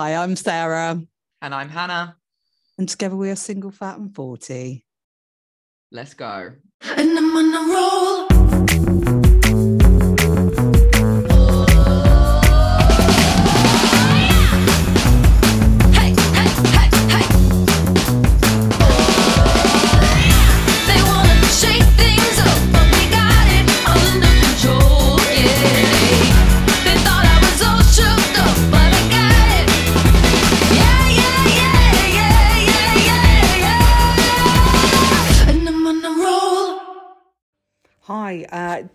Hi, I'm Sarah, And I'm Hannah. and together we are single, fat, and 40. Let's go. And I'm on a roll.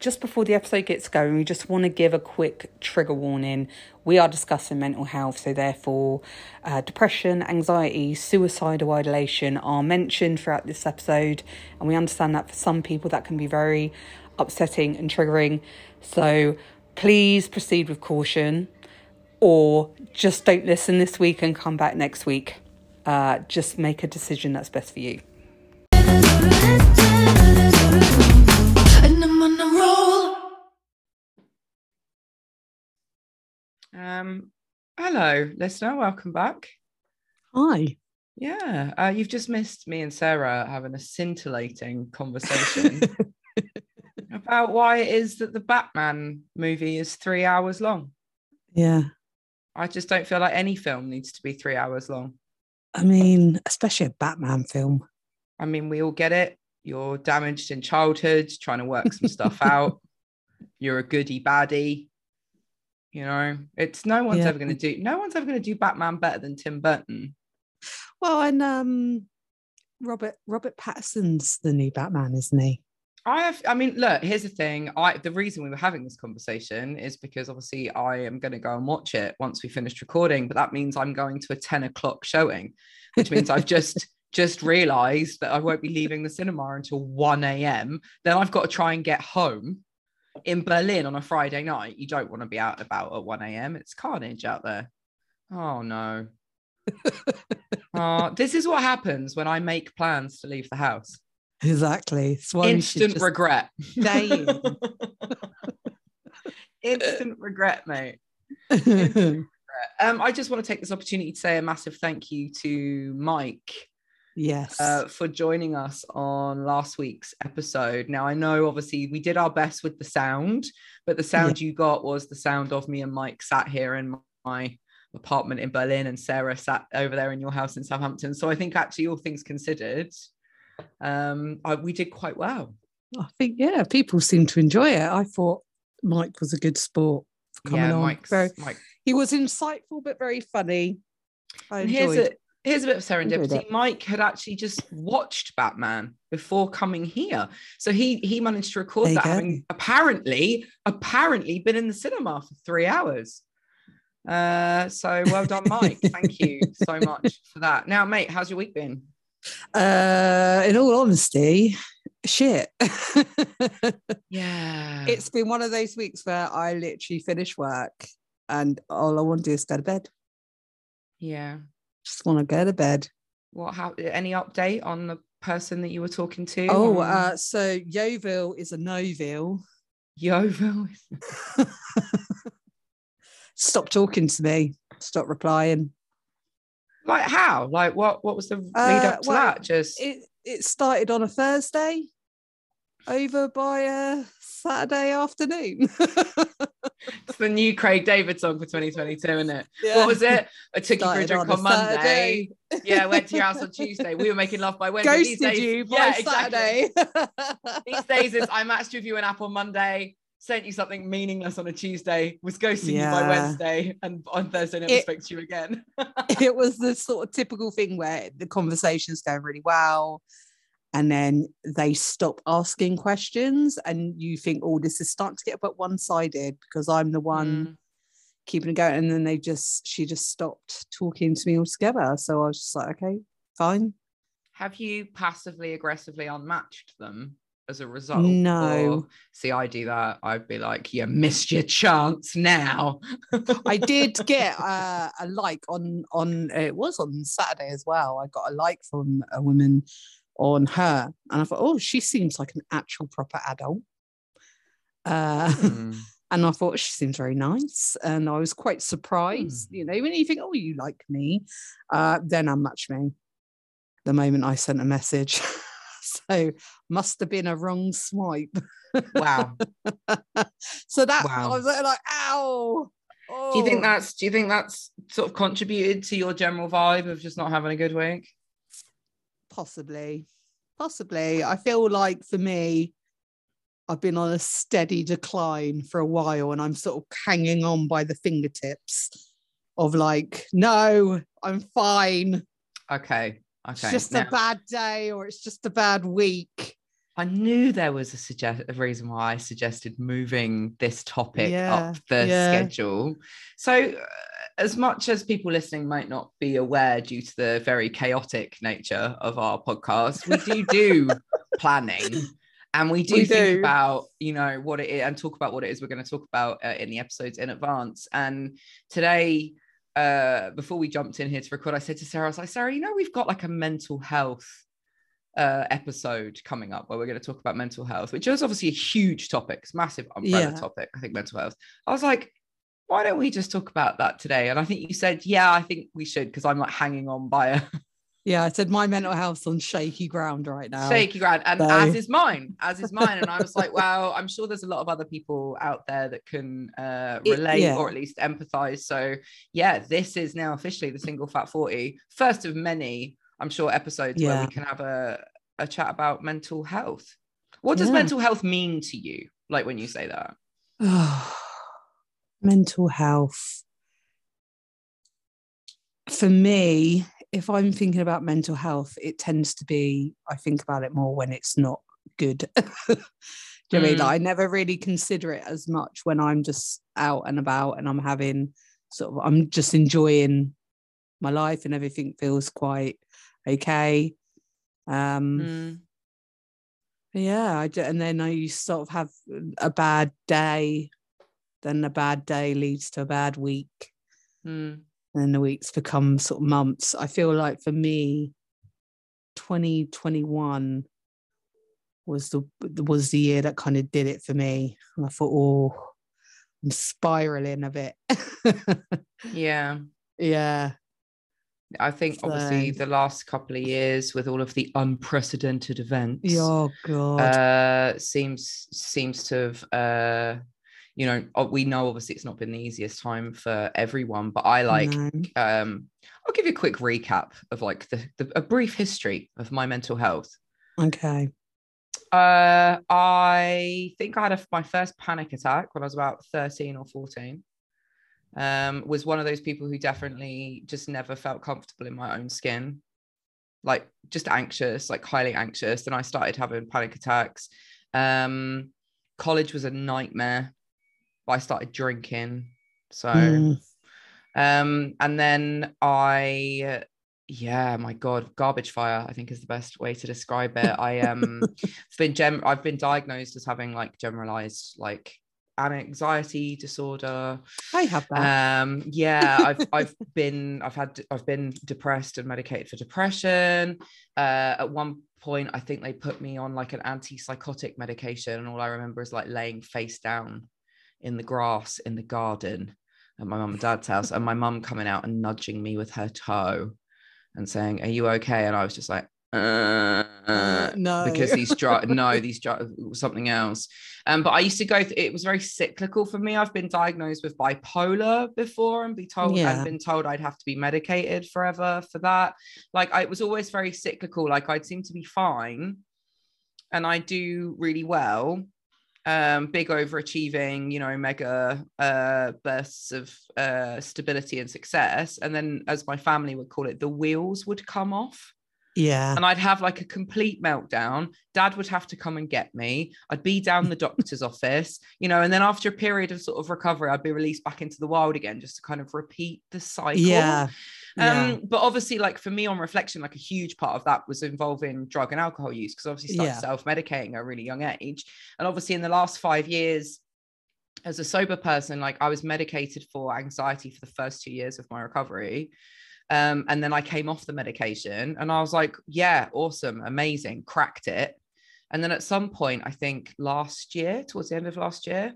Just before the episode gets going, we just want to give a quick trigger warning. We are discussing mental health, so therefore, uh, depression, anxiety, suicidal ideation are mentioned throughout this episode, and we understand that for some people that can be very upsetting and triggering. So please proceed with caution, or just don't listen this week and come back next week. Uh, just make a decision that's best for you. Um, hello, listener. Welcome back. Hi. Yeah, uh, you've just missed me and Sarah having a scintillating conversation about why it is that the Batman movie is three hours long. Yeah. I just don't feel like any film needs to be three hours long. I mean, especially a Batman film. I mean, we all get it. You're damaged in childhood, trying to work some stuff out. You're a goody baddie. You know, it's no one's Yeah. ever going to do. No one's ever going to do Batman better than Tim Burton. Well, and um, Robert Robert Pattinson's the new Batman, isn't he? I have. I mean, look. Here's the thing. I the reason we were having this conversation is because obviously I am going to go and watch it once we finished recording. But that means I'm going to a ten o'clock showing, which means I've just just realised that I won't be leaving the cinema until one a.m. Then I've got to try and get home in Berlin on a Friday night. You don't want to be out about at one a.m. It's carnage out there. Oh no. Oh, this is what happens when I make plans to leave the house. Exactly. Why we Instant regret. in. Instant regret, mate. Um, I just want to take this opportunity to say a massive thank you to Mike yes. uh, for joining us on last week's episode. Now, I know obviously we did our best with the sound, but the sound you got was the sound of me and Mike sat here in my apartment in Berlin, and Sarah sat over there in your house in Southampton. So I think actually, all things considered, um, I, we did quite well. I think yeah, people seem to enjoy it. I thought Mike was a good sport for coming yeah, on. Mike's, Very- Mike he was insightful but very funny. I And here's enjoyed. a here's a bit of serendipity. Mike had actually just watched Batman before coming here, so he he managed to record There that, having apparently apparently been in the cinema for three hours. Uh, so well done, Mike. Thank you so much for that. Now, mate, how's your week been? Uh, in all honesty, shit. Yeah, it's been one of those weeks where I literally finish work and all I want to do is go to bed. yeah. Just want to go to bed. What? How? Any update on the person that you were talking to? Oh, uh, so Yeovil is a Noville. Yeovil. Stop talking to me. Stop replying. Like how? Like what? What was the lead Uh, up to well, that? Just It it started on a Thursday, over by a Saturday afternoon. It's the new Craig David song for 2022, isn't it? Yeah. What was it? I took you for a drink on on, Monday. yeah, I went to your house on Tuesday. We were making love by Wednesday. Ghosted days- you by yeah, exactly. These days, it's I matched with you an app on Monday, sent you something meaningless on a Tuesday, was ghosting you by Wednesday, and on Thursday never It- spoke to you again. it was the sort of typical thing where the conversation's going really well and then they stop asking questions and you think oh this is starting to get a bit one-sided because i'm the one Mm. keeping it going and then they just she just stopped talking to me altogether so i was just like okay fine Have you passively aggressively unmatched them as a result? No. Or- see, I do that. I'd be like, you missed your chance now. i did get uh, a like on on it was on saturday as well i got a like from a woman on her and i thought oh she seems like an actual proper adult uh Hmm. And I thought she seems very nice. And I was quite surprised, you know, when you think, oh, you like me, uh, then unmatch me the moment I sent a message. so must have been a wrong swipe. Wow. so that Wow. I was like, ow. Do you think oh. that's do you think that's sort of contributed to your general vibe of just not having a good week? Possibly possibly i feel like for me i've been on a steady decline for a while and i'm sort of hanging on by the fingertips of like no i'm fine Okay. Okay. it's just now- a bad day or it's just a bad week I knew there was a suggest a reason why I suggested moving this topic Yeah, up the yeah. schedule. So, uh, as much as people listening might not be aware due to the very chaotic nature of our podcast, we do do planning. And we do We think do. about, you know, what it is and talk about what it is we're going to talk about uh, in the episodes in advance. And today, uh, before we jumped in here to record, I said to Sarah, I was like, Sarah, you know, we've got like a mental health uh, episode coming up where we're going to talk about mental health, which is obviously a huge topic, it's a massive umbrella Yeah. topic. I think mental health. I was like, why don't we just talk about that today? And I think you said, yeah, I think we should because I'm like hanging on by a yeah i said my mental health's on shaky ground right now shaky ground, and So- as is mine, as is mine. And I was like, well, I'm sure there's a lot of other people out there that can uh, It- relate yeah. or at least empathize. So yeah, this is now officially the single fat 40, first of many, I'm sure, episodes where we can have a, a chat about mental health. What does Yeah. mental health mean to you? Like when you say that? mental health. For me, if I'm thinking about mental health, it tends to be, I think about it more when it's not good. Do you I mean? Mm. Like, I never really consider it as much when I'm just out and about and I'm having sort of, I'm just enjoying my life and everything feels quite okay. Um, Mm. yeah, I do, and then I sort of have a bad day, then a bad day leads to a bad week, Mm. and the weeks become sort of months. I feel like for me, 2021 was the was the year that kind of did it for me. And I thought, oh, I'm spiraling a bit. Yeah. yeah, I think obviously So- the last couple of years with all of the unprecedented events. oh god, uh seems seems to have uh you know we know obviously it's not been the easiest time for everyone but i like No. um i'll give you a quick recap of like the, the a brief history of my mental health. Okay, uh i think i had a, my first panic attack when i was about 13 or 14 um was one of those people who definitely just never felt comfortable in my own skin. Like just anxious like highly anxious. And i started having panic attacks. Um college was a nightmare but i started drinking. So Mm. um and then i yeah my god garbage fire i think is the best way to describe it. I um I've been gem i've been diagnosed as having like generalized like an anxiety disorder. I have that. um yeah i've i've been i've had i've been depressed and medicated for depression. Uh at one point i think they put me on like an antipsychotic medication and all i remember is like laying face down in the grass in the garden at my mum and dad's house and my mum coming out and nudging me with her toe and saying are you okay? And i was just like uh, Uh, no, because these drugs no these drugs something else. Um but i used to go th- it was very cyclical for me. I've been diagnosed with bipolar before and be told Yeah. and been told i'd have to be medicated forever for that. Like I, it was always very cyclical. Like i'd seem to be fine and i do really well um big overachieving you know mega uh bursts of uh stability and success and then as my family would call it the wheels would come off yeah, and I'd have like a complete meltdown. Dad would have to come and get me. I'd be down the doctor's office, you know, and then after a period of sort of recovery, I'd be released back into the wild again just to kind of repeat the cycle. yeah, yeah. Um, but obviously, like for me on reflection, like a huge part of that was involving drug and alcohol use because obviously started Yeah. self-medicating at a really young age. And obviously in the last five years, as a sober person, like I was medicated for anxiety for the first two years of my recovery. Um, and then I came off the medication and I was like, yeah, awesome, amazing, cracked it. And then at some point, I think last year, towards the end of last year,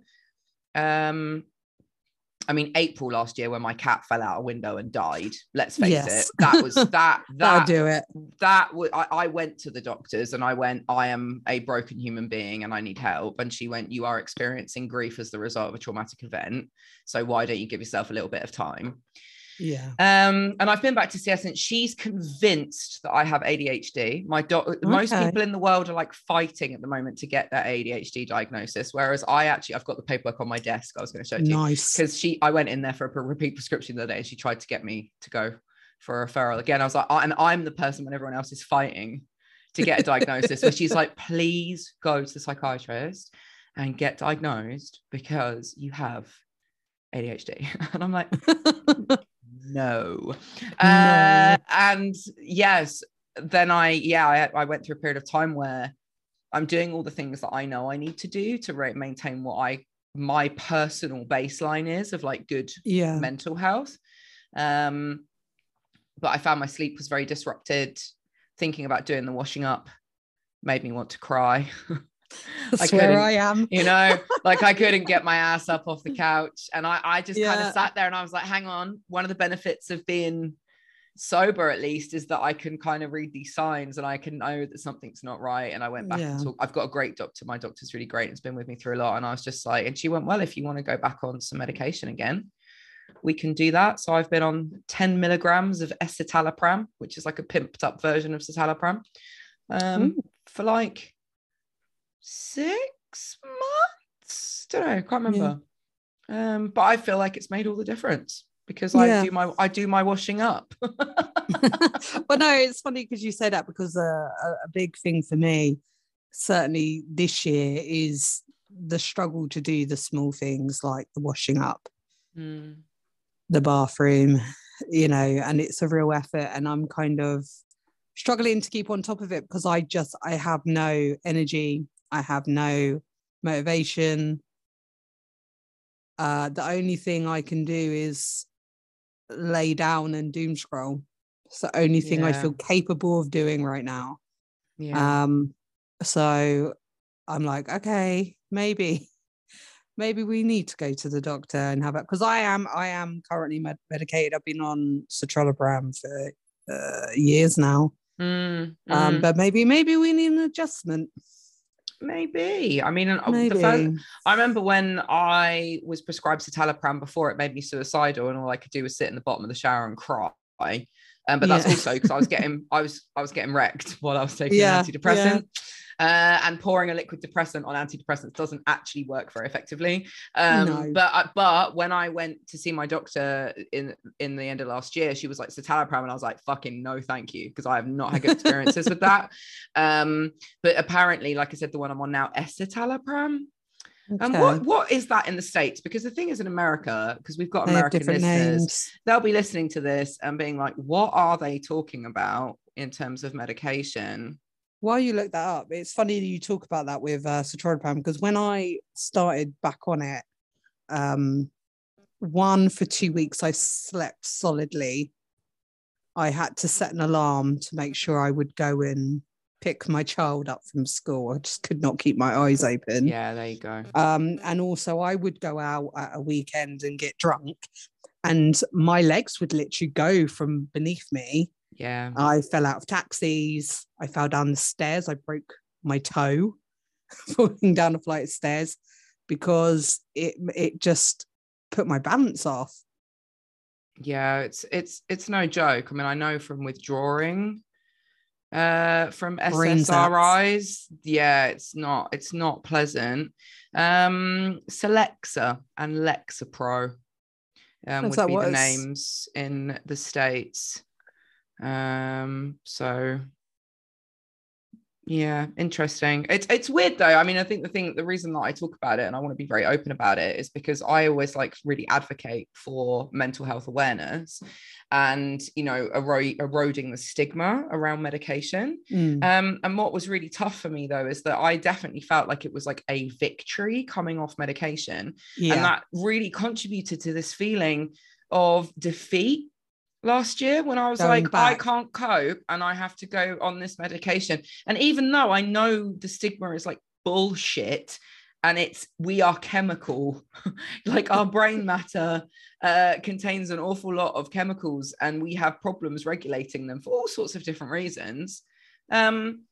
um I mean April last year when my cat fell out a window and died. Let's face Yes. it. That was that That'll do it. that was. I went to the doctors and I went, I am a broken human being and I need help. And she went, You are experiencing grief as the result of a traumatic event. So why don't you give yourself a little bit of time? Yeah. Um, and I've been back to see her since she's convinced that I have ADHD. My doc, most people in the world are like fighting at the moment to get their ADHD diagnosis, whereas I actually I've got the paperwork on my desk. I was going to show it to you Nice. because she I went in there for a repeat prescription the other day and she tried to get me to go for a referral again. I was like, "Oh," and I'm the person when everyone else is fighting to get a diagnosis, where she's like, please go to the psychiatrist and get diagnosed because you have ADHD. And I'm like, no. Uh, and yes, then I, yeah, I, I went through a period of time where I'm doing all the things that I know I need to do to re- maintain what I, my personal baseline is of like good yeah. mental health. Um, but I found my sleep was very disrupted. Thinking about doing the washing up made me want to cry. That's I where I am. you know, like I couldn't get my ass up off the couch. And I, I just kind of sat there and I was like, hang on, one of the benefits of being sober at least is that I can kind of read these signs and I can know that something's not right. And I went back and Yeah. talked. I've got a great doctor. My doctor's really great. and has been with me through a lot. And I was just like, and she went, well, if you want to go back on some medication again, we can do that. So I've been on 10 milligrams of escitalopram, which is like a pimped up version of citalopram, um, for like six months. Don't know, I can't remember. Um, but I feel like it's made all the difference because I Yeah. do my I do my washing up. well, no, it's funny because you say that because uh, a, a big thing for me, certainly this year, is the struggle to do the small things like the washing up, Mm, the bathroom, you know, and it's a real effort. And I'm kind of struggling to keep on top of it because I just, I have no energy, I have no motivation. Uh, the only thing I can do is lay down and doom scroll. It's the only thing I feel capable of doing right now. yeah. Um, so I'm like, okay, maybe, maybe we need to go to the doctor and have it because I am, I am currently med- medicated. I've been on citalopram for uh, years now. Mm, Um, mm, but maybe, maybe we need an adjustment. Maybe. I mean, uh, Maybe. the first, I remember when I was prescribed citalopram before it made me suicidal, and all I could do was sit in the bottom of the shower and cry. Um, but that's Yeah. also because I was getting I was I was getting wrecked while I was taking Yeah, an antidepressant. Uh, and pouring a liquid depressant on antidepressants doesn't actually work very effectively. Um, No. but I- but when I went to see my doctor in in the end of last year, she was like citalopram, and I was like, "Fucking no, thank you," because I have not had good experiences with that. Um, but apparently, like I said, the one I'm on now, escitalopram. And what what is that in the states? Because the thing is in America, because we've got They American listeners, names. they'll be listening to this and being like, "What are they talking about in terms of medication?" While you look that up, it's funny that you talk about that with uh, citalopram because when I started back on it, um, one for two weeks I slept solidly. I had to set an alarm to make sure I would go and pick my child up from school. I just could not keep my eyes open. Yeah, there you go. Um, and also, I would go out at a weekend and get drunk, and my legs would literally go from beneath me. Yeah, I fell out of taxis. I fell down the stairs. I broke my toe falling down a flight of stairs because it it just put my balance off. yeah. It's it's it's no joke. I mean, I know from withdrawing uh from SSRIs. Yeah, it's not it's not pleasant. Um Celexa and Lexapro um, would be the names in the states. Um, so yeah, interesting. It's it's weird though. I mean, I think the thing, the reason that I talk about it and I want to be very open about it is because I always like really advocate for mental health awareness and you know ero- eroding the stigma around medication. Mm. Um, and what was really tough for me though is that I definitely felt like it was like a victory coming off medication yeah. and that really contributed to this feeling of defeat last year when I was Going like, I can't cope and I have to go on this medication. And even though I know the stigma is like bullshit and it's we are chemical like our brain matter uh, contains an awful lot of chemicals and we have problems regulating them for all sorts of different reasons um,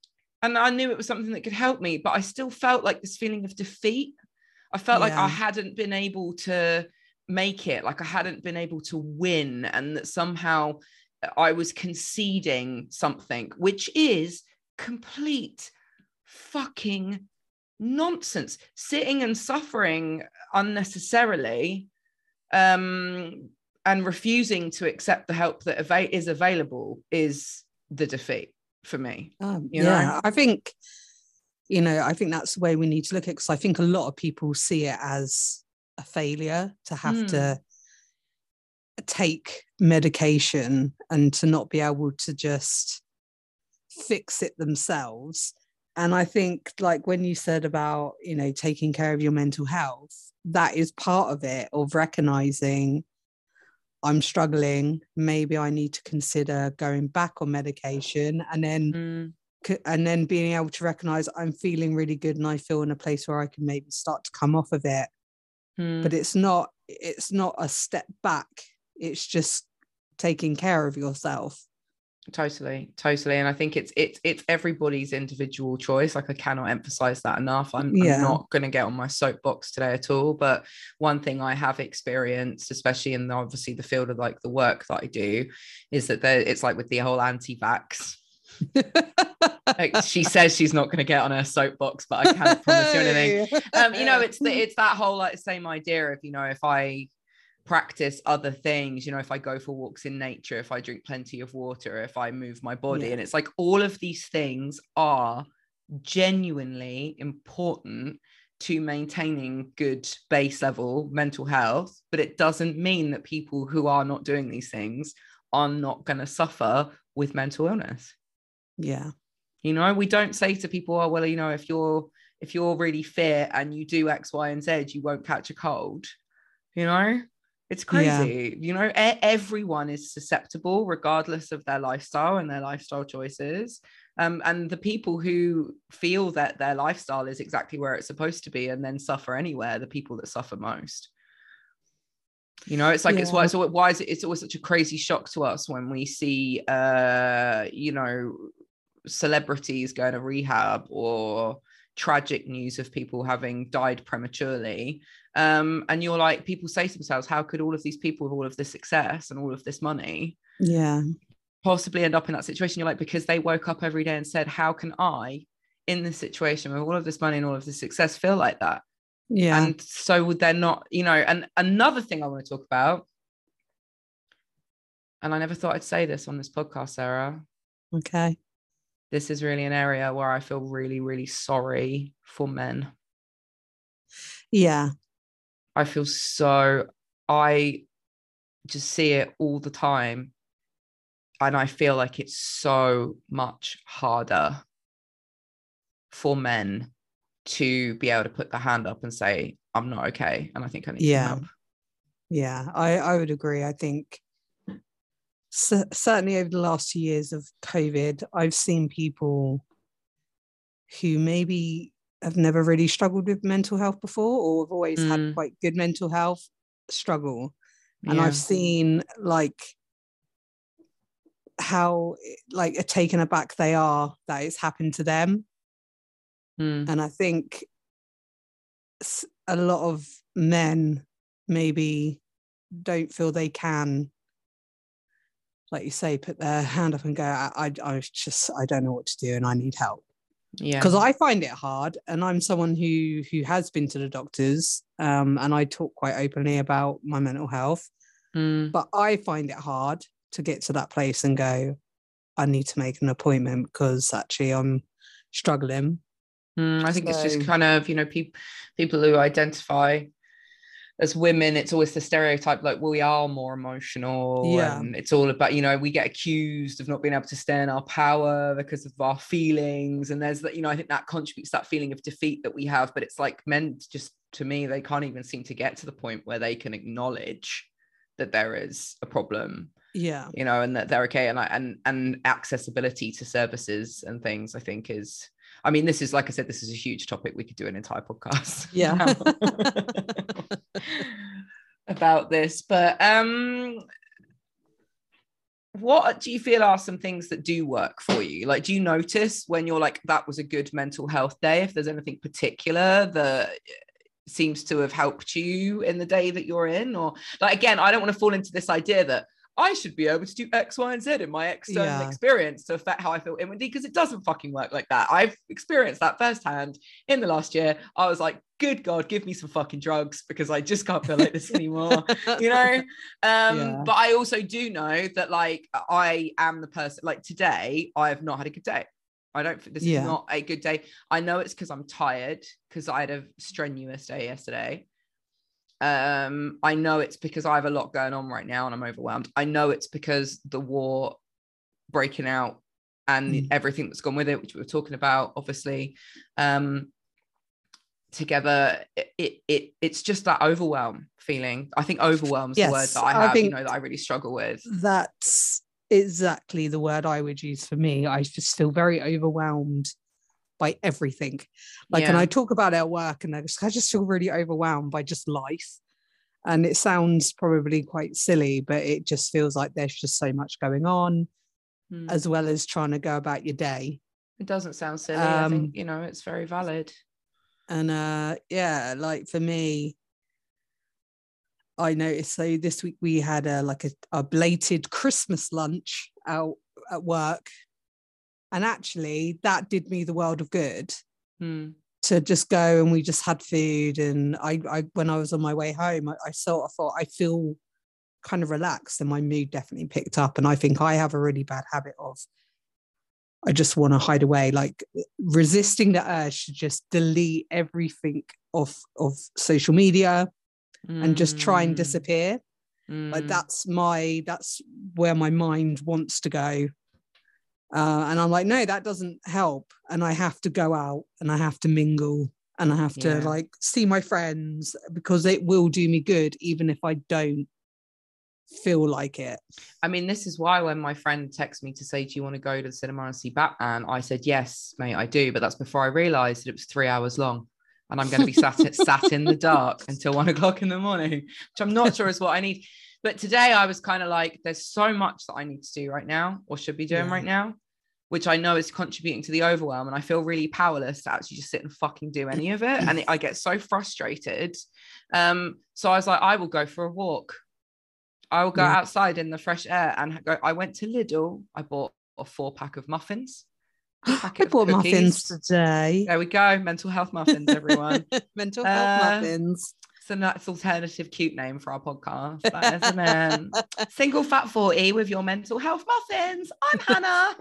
and i knew it was something that could help me but i still felt like this feeling of defeat. I felt like i hadn't been able to make it like i hadn't been able to win and that somehow i was conceding something which is complete fucking nonsense sitting and suffering unnecessarily um and refusing to accept the help that ava- is available is the defeat for me Um, you yeah. I think, you know, I think that's the way we need to look at it because I think a lot of people see it as a failure to have Hmm. to take medication and to not be able to just fix it themselves. And I think, like when you said about, you know, taking care of your mental health, that is part of it, of recognizing I'm struggling. Maybe I need to consider going back on medication and then Mm, and then being able to recognize I'm feeling really good and I feel in a place where I can maybe start to come off of it. Mm. But it's not it's not a step back. It's just taking care of yourself. totally totally and i think it's it's it's everybody's individual choice like i cannot emphasize that enough i'm, Yeah. I'm not going to get on my soapbox today at all but one thing i have experienced especially in the, obviously the field of like the work that i do is that there it's like with the whole anti-vax like she says she's not going to get on her soapbox but i can't promise you anything um, you know, it's the, it's that whole like same idea of you know if I practice other things, you know, if I go for walks in nature, if I drink plenty of water, if I move my body, Yeah. and it's like all of these things are genuinely important to maintaining good base level mental health, but it doesn't mean that people who are not doing these things are not going to suffer with mental illness yeah. You know we don't say to people oh well you know if you're if you're really fit and you do x y and z you won't catch a cold. You know? It's Yeah. crazy. You know e- everyone is susceptible regardless of their lifestyle and their lifestyle choices. Um, and the people who feel that their lifestyle is exactly where it's supposed to be and then suffer anywhere the people that suffer most. You know it's like it's why Yeah. it's always, why is it it's always such a crazy shock to us when we see uh you know celebrities going to rehab or tragic news of people having died prematurely um and you're like people say to themselves how could all of these people with all of this success and all of this money Yeah. possibly end up in that situation you're like because they woke up every day and said how can i in this situation with all of this money and all of this success feel like that Yeah. and so would they not you know and another thing i want to talk about and i never thought i'd say this on this podcast sarah okay. This is really an area where i feel really really sorry for men Yeah. i feel so i just see it all the time and i feel like it's so much harder for men to be able to put their hand up and say i'm not okay and i think i need Yeah. help Yeah. I, I would agree. I think cer- certainly over the last two years of COVID, I've seen people who maybe have never really struggled with mental health before or have always Mm. had quite good mental health struggle. And Yeah. I've seen like how like taken aback they are that it's happened to them. Mm. And I think a lot of men maybe don't feel they can, like you say, put their hand up and go, I, I, I just, I don't know what to do and I need help. yeah Because I find it hard. And I'm someone who, who has been to the doctors um, and I talk quite openly about my mental health, Mm. but I find it hard to get to that place and go, I need to make an appointment because actually I'm struggling. Mm, I think it's just kind of, you know, people people who identify as women, it's always the stereotype like well, we are more emotional. Yeah. And it's all about, you know, we get accused of not being able to stay in our power because of our feelings. And there's that, you know, I think that contributes that feeling of defeat that we have. But it's like men just to me, they can't even seem to get to the point where they can acknowledge that there is a problem Yeah. you know, and that they're okay. And I and and accessibility to services and things, I think is I mean, this is like I said, this is a huge topic. We could do an entire podcast. Yeah. about this, but um, what do you feel are some things that do work for you? Like, do you notice when you're like, that was a good mental health day? If there's anything particular that seems to have helped you in the day that you're in, or like, again, I don't want to fall into this idea that I should be able to do X, Y, and Z in my external Yeah. experience to affect how I feel inwardly because it doesn't fucking work like that. I've experienced that firsthand in the last year. I was like, good God, give me some fucking drugs because I just can't feel like this anymore. you know? Um, Yeah. but I also do know that like I am the person like today, I have not had a good day. I don't this Yeah. is not a good day. I know it's because I'm tired because I had a strenuous day yesterday um i know it's because i have a lot going on right now and i'm overwhelmed i know it's because the war breaking out and Mm. everything that's gone with it which we were talking about obviously um together it, it, it it's just that overwhelm feeling i think overwhelm is the word that i I have you know that i really struggle with That's exactly the word I would use for me. I just feel very overwhelmed by everything. Like, and I talk about our work, and I just, I just feel really overwhelmed by just life. And it sounds probably quite silly, but it just feels like there's just so much going on, Hmm. as well as trying to go about your day. it doesn't sound silly i Um, think you know it's very valid And uh yeah, like for me, I noticed so this week we had a like a, a belated Christmas lunch out at work. And actually that did me the world of good Hmm. to just go and we just had food. And I, I when I was on my way home, I, I sort of thought I feel kind of relaxed and my mood definitely picked up. And I think I have a really bad habit of I just want to hide away, like resisting the urge to just delete everything off of social media and just try and Mm, disappear. Like mm. that's my that's where my mind wants to go. Uh, and I'm like, no, that doesn't help. And I have to go out and I have to mingle and I have to like see my friends because it will do me good, even if I don't feel like it. I mean, this is why when my friend texted me to say, Do you want to go to the cinema and see Batman? I said, Yes, mate, I do. But that's before I realized that it was three hours long. And I'm going to be sat, sat in the dark until one o'clock in the morning, which I'm not sure is what I need. But today I was kind of like, There's so much that I need to do right now or should be doing Yeah. right now, which I know is contributing to the overwhelm. And I feel really powerless to actually just sit and fucking do any of it. And it, I get so frustrated. Um, so I was like, I will go for a walk. I will go Yeah. outside in the fresh air and go. I went to Lidl. I bought a four pack of muffins. I bought muffins today. There we go. Mental health muffins, everyone. Mental health Uh, muffins. it's a nice alternative, cute name for our podcast. That is, man. Single fat 40 with your mental health muffins. I'm Hannah.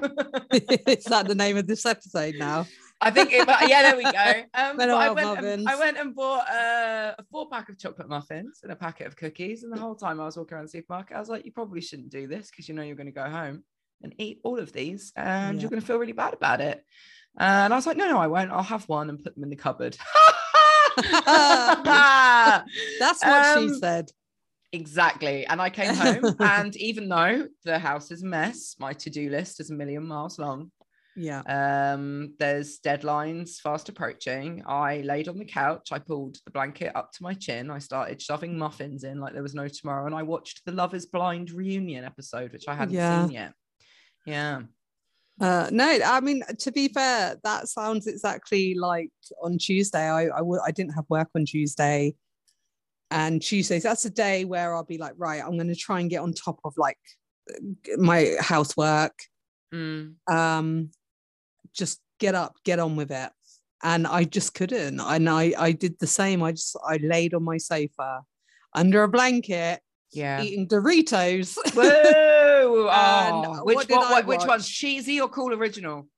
Is that the name of this episode now? I think it, yeah, there we go. Um, I went, and. I went and bought uh, a four pack of chocolate muffins and a packet of cookies. And the whole time I was walking around the supermarket, I was like, you probably shouldn't do this because you know you're going to go home and eat all of these and Yeah. you're going to feel really bad about it. And I was like, no, no, I won't. I'll have one and put them in the cupboard. That's what she Um, said. Exactly. And I came home, and even though the house is a mess, my to do list is a million miles long. Yeah. Um, there's deadlines fast approaching. I laid on the couch, I pulled the blanket up to my chin, I started shoving muffins in like there was no tomorrow, and I watched the Love is Blind reunion episode, which I hadn't Yeah. seen yet. Yeah. Uh, no, I mean to be fair, that sounds exactly like on Tuesday. I I w- I didn't have work on Tuesday, and Tuesdays that's a day where I'll be like, right, I'm going to try and get on top of like my housework. Mm. Um, just get up, get on with it, and I just couldn't. And I I did the same. I just I laid on my sofa under a blanket Yeah. eating Doritos. Whoa! Oh, which what one, what- which one's cheesy or cool original?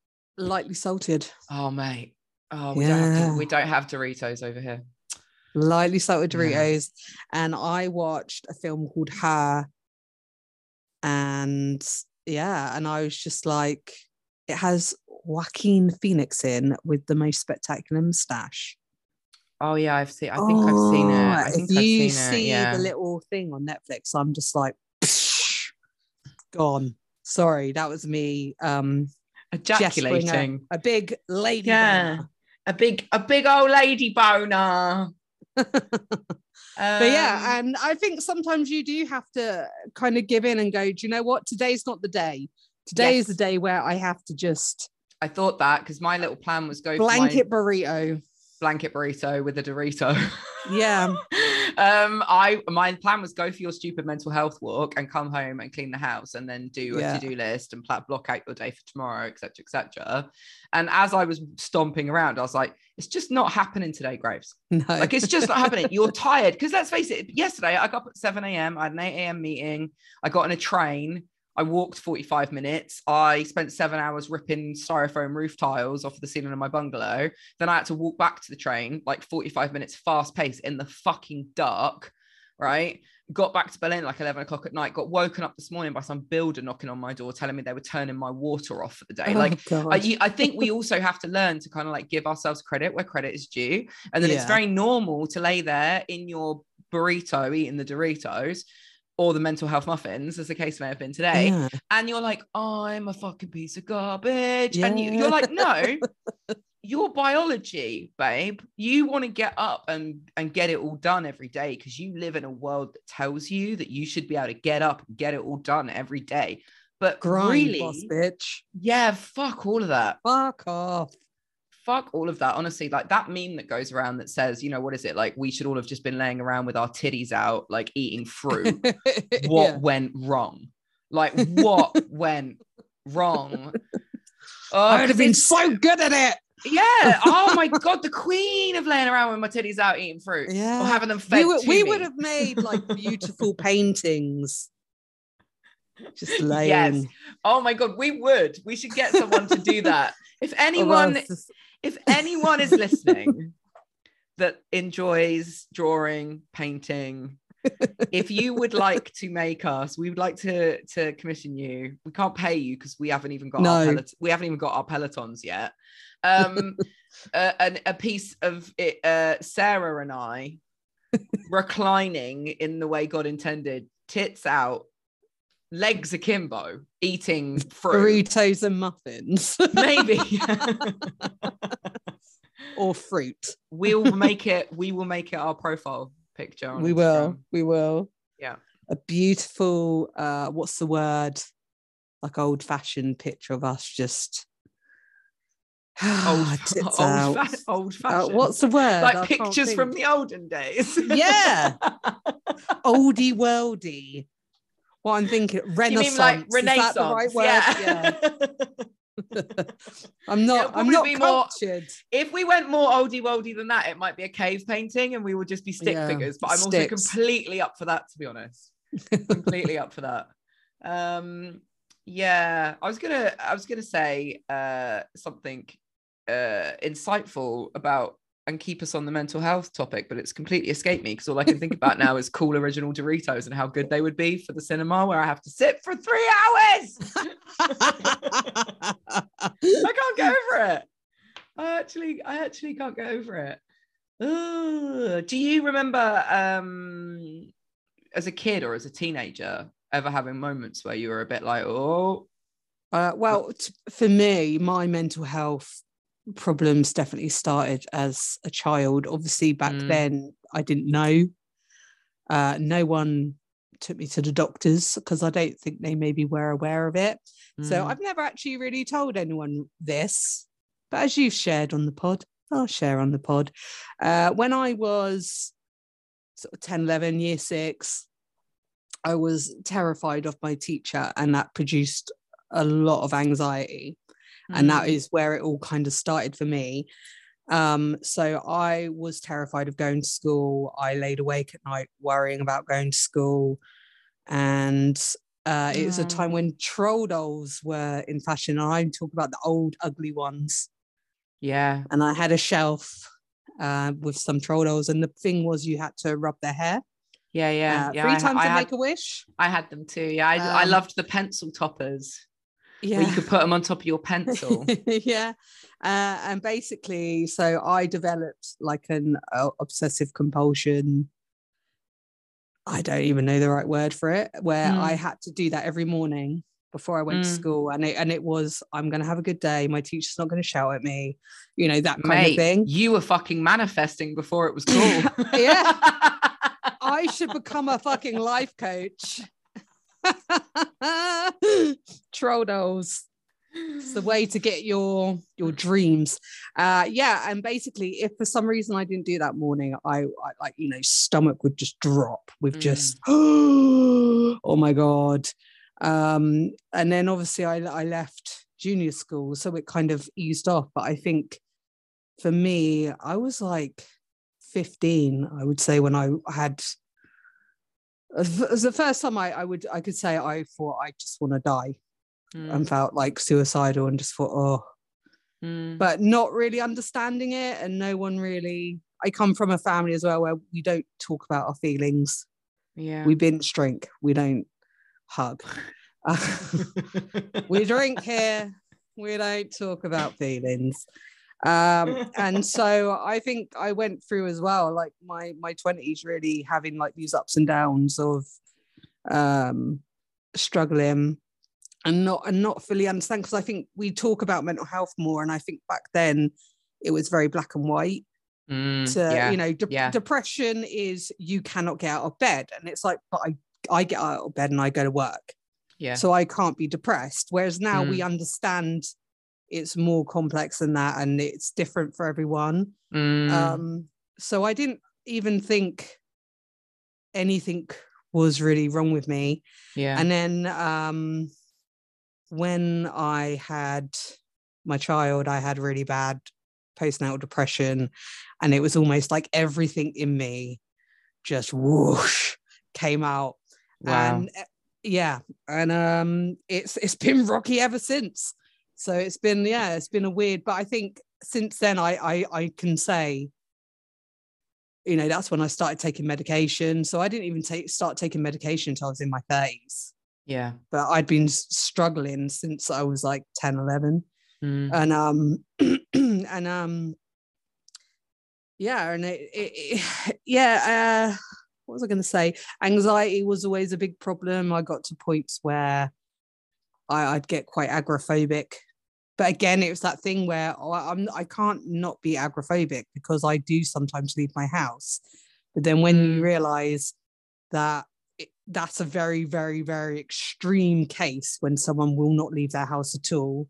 lightly salted. Oh mate. Oh, we don't have we don't have Doritos over here. lightly salted Yeah. Doritos, and I watched a film called Her, and yeah, and I was just like, it has Joaquin Phoenix in with the most spectacular moustache. Oh yeah, I've seen. I think I've seen it. I Oh, think if I've you seen see it. Yeah. the little thing on Netflix, I'm just like, gone. Sorry, that was me. Um, gesturing a, ejaculating. a big lady. Yeah. boner. A big, a big old lady boner. But Um, yeah, and I think sometimes you do have to kind of give in and go, do you know what? Today's not the day. Today is the day where I have to just I thought that because my little plan was go for my blanket burrito. blanket burrito with a Dorito. Yeah. um, I my plan was go for your stupid mental health walk and come home and clean the house and then do a Yeah. to-do list and pla- block out your day for tomorrow, etc. etc. And as I was stomping around, I was like, it's just not happening today, Graves. No. Like it's just not happening. You're tired. Because let's face it, yesterday I got up at 7 a.m. I had an 8 a.m. meeting. I got on a train. I walked 45 minutes. I spent seven hours ripping styrofoam roof tiles off the ceiling of my bungalow. Then I had to walk back to the train, like 45 minutes fast pace in the fucking dark. Right. Got back to Berlin like 11 o'clock at night. Got woken up this morning by some builder knocking on my door telling me they were turning my water off for the day. Oh, Like, I, I think we also have to learn to kind of like give ourselves credit where credit is due. And then it's very normal to lay there in your burrito eating the Doritos or the mental health muffins, as the case may have been today. Yeah. And you're like, I'm a fucking piece of garbage. And you, you're like, no, your biology, babe. You want to get up and, and get it all done every day because you live in a world that tells you that you should be able to get up and get it all done every day. But Grind, really, boss bitch. yeah, fuck all of that Fuck off. Fuck all of that honestly like that meme that goes around that says you know what is it like we should all have just been laying around with our titties out like eating fruit what Yeah. went wrong like what went wrong oh, I would have been so good at it. yeah oh my god the queen of laying around with my titties out eating fruit Yeah. or having them fed We, would- we would have made like beautiful paintings. Just laying. oh my god we would we should get someone to do that if anyone us just- if anyone is listening that enjoys drawing, painting, if you would like to make us, we would like to to commission you. We can't pay you because we haven't even got our No. pelot- we haven't even got our pelotons yet. Um, a, an- a piece of it, uh, Sarah and I reclining in the way God intended, tits out, legs akimbo, eating fruit. burritos and muffins Maybe. or fruit. we'll make it we will make it our profile picture on We will. Instagram. We will. Yeah. A beautiful, uh, what's the word? Like old fashioned picture of us just old tits old, out. fa- old Uh, fashioned what's the word? I like can't pictures from think. the olden days Yeah. oldie worldy. What I'm thinking, Renaissance. mean like Is that the right word? yeah, I'm not. I'm not be more- if we went more oldie worldy than that it might be a cave painting and we would just be stick Yeah, figures but i'm sticks. also completely up for that to be honest completely up for that um yeah i was gonna i was gonna say uh something uh insightful about and keep us on the mental health topic but it's completely escaped me because all i can think about now is cool original doritos and how good they would be for the cinema where i have to sit for three hours! I can't get over it! I actually i actually can't get over it. Do you remember um as a kid or as a teenager ever having moments where you were a bit like oh Uh, well, t- for me, my mental health problems definitely started as a child. Obviously, back Mm. then, I didn't know. Uh, no one took me to the doctors because I don't think they maybe were aware of it. So mm, I've never actually really told anyone this. But as you've shared on the pod, I'll share on the pod. Uh, when I was sort of 10, 11, year six, I was terrified of my teacher, and that produced a lot of anxiety. And that mm, where it all kind of started for me. Um, so I was terrified of going to school. I laid awake at night worrying about going to school. And uh, it was a time when troll dolls were in fashion. And I'm talking about the old, ugly ones. yeah And I had a shelf uh, with some troll dolls. And the thing was, you had to rub their hair yeah yeah uh, yeah three I, times I to had, make a wish. I had them too yeah I, I Um, loved the pencil toppers Yeah. you could put them on top of your pencil yeah. Uh, and basically, so I developed like an uh, obsessive compulsion. I don't even know the right word for it, where I Mm. had to do that every morning before I went to Mm. school, and it and it was I'm going to have a good day. My teacher's not going to shout at me, you know that kind Mate, of thing. you were fucking manifesting before it was cool. Yeah. I should become a fucking life coach. Troll dolls. It's the way to get your your dreams. Uh yeah, and basically if for some reason I didn't do that morning, I, I like you know stomach would just drop with Mm. just oh my god. Um and then obviously I I left junior school so it kind of eased off, but I think for me I was like 15 I would say when I had it was the first time I, I would I could say I thought I just want to die Mm, and felt like suicidal and just thought oh. Mm, but not really understanding it and no one really I come from a family as well where we don't talk about our feelings. Yeah. we binge drink. We don't hug. We drink here. We don't talk about feelings um and so i think i went through as well like my my 20s really having like these ups and downs of um struggling and not and not fully understand because i think we talk about mental health more and i think back then it was very black and white Mm, to yeah. you know de- yeah. depression is you cannot get out of bed and it's like but i i get out of bed and i go to work yeah. so I can't be depressed. Whereas now Mm. we understand it's more complex than that and it's different for everyone. Mm, Um, so I didn't even think anything was really wrong with me. yeah. And then um, when I had my child, I had really bad postnatal depression, and it was almost like everything in me just whoosh came out wow. and uh, yeah and um it's it's been rocky ever since so it's been yeah it's been a weird but i think since then i i, I can say you know that's when i started taking medication. So i didn't even take start taking medication until i was in my 30s yeah. but i'd been struggling since i was like 10 11 Mm, and um and um yeah and it, it, it- yeah uh what was i going to say? Anxiety was always a big problem. I got to points where I, i'd get quite agoraphobic but again it was that thing where oh, i'm i can't not be agoraphobic because i do sometimes leave my house but then when you Mm. realize that it, that's a very very very extreme case when someone will not leave their house at all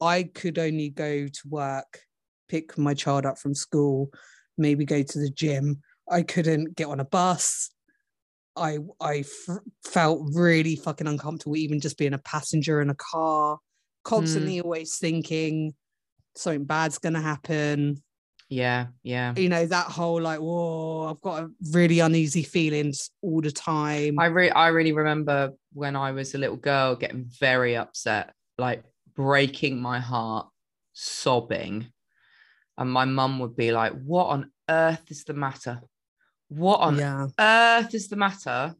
I could only go to work, pick my child up from school, maybe go to the gym. I couldn't get on a bus. I I f- felt really fucking uncomfortable even just being a passenger in a car, Mm. constantly always thinking something bad's gonna happen. yeah. Yeah. You know that whole like, whoa, I've got a really uneasy feelings all the time. I re- I really remember when I was a little girl getting very upset, like breaking my heart, sobbing. And my mum would be like, What on earth is the matter? What on yeah, earth is the matter?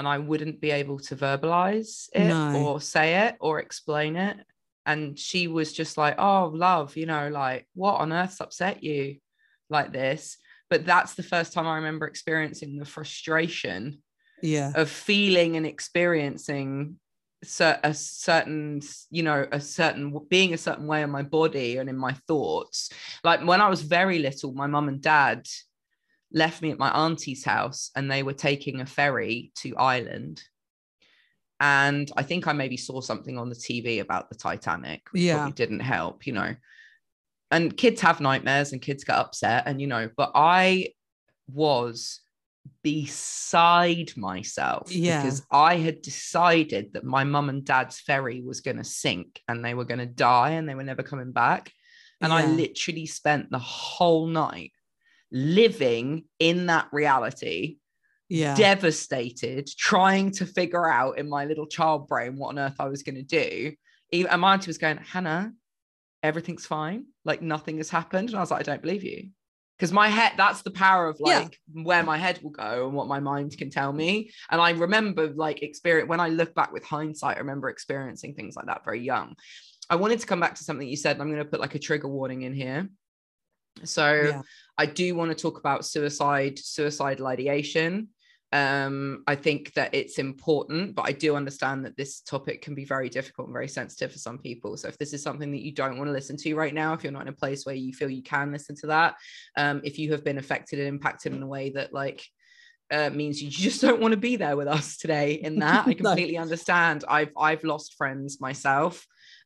And I wouldn't be able to verbalize it No. or say it or explain it. And she was just like, Oh, love, you know, like, what on earth's upset you like this? But that's the first time I remember experiencing the frustration yeah, of feeling and experiencing a certain you know a certain being a certain way in my body and in my thoughts like when i was very little my mum and dad left me at my auntie's house and they were taking a ferry to ireland and i think i maybe saw something on the tv about the titanic Yeah. probably didn't help you know and kids have nightmares and kids get upset and you know but i was beside myself Yeah. because I had decided that my mum and dad's ferry was going to sink and they were going to die and they were never coming back. And I literally spent the whole night living in that reality, yeah, devastated, trying to figure out in my little child brain what on earth I was going to do. Even, and my auntie was going, Hannah, everything's fine. Like nothing has happened. And I was like, I don't believe you. Because my head, that's the power of Yeah. like where my head will go and what my mind can tell me. And I remember like experience when I look back with hindsight, I remember experiencing things like that very young. I wanted to come back to something you said. and I'm going to put like a trigger warning in here. So Yeah. I do want to talk about suicide, suicidal ideation. um i think that it's important but i do understand that this topic can be very difficult and very sensitive for some people so if this is something that you don't want to listen to right now if you're not in a place where you feel you can listen to that um if you have been affected and impacted in a way that like uh, means you just don't want to be there with us today in that i No. completely understand i've i've lost friends myself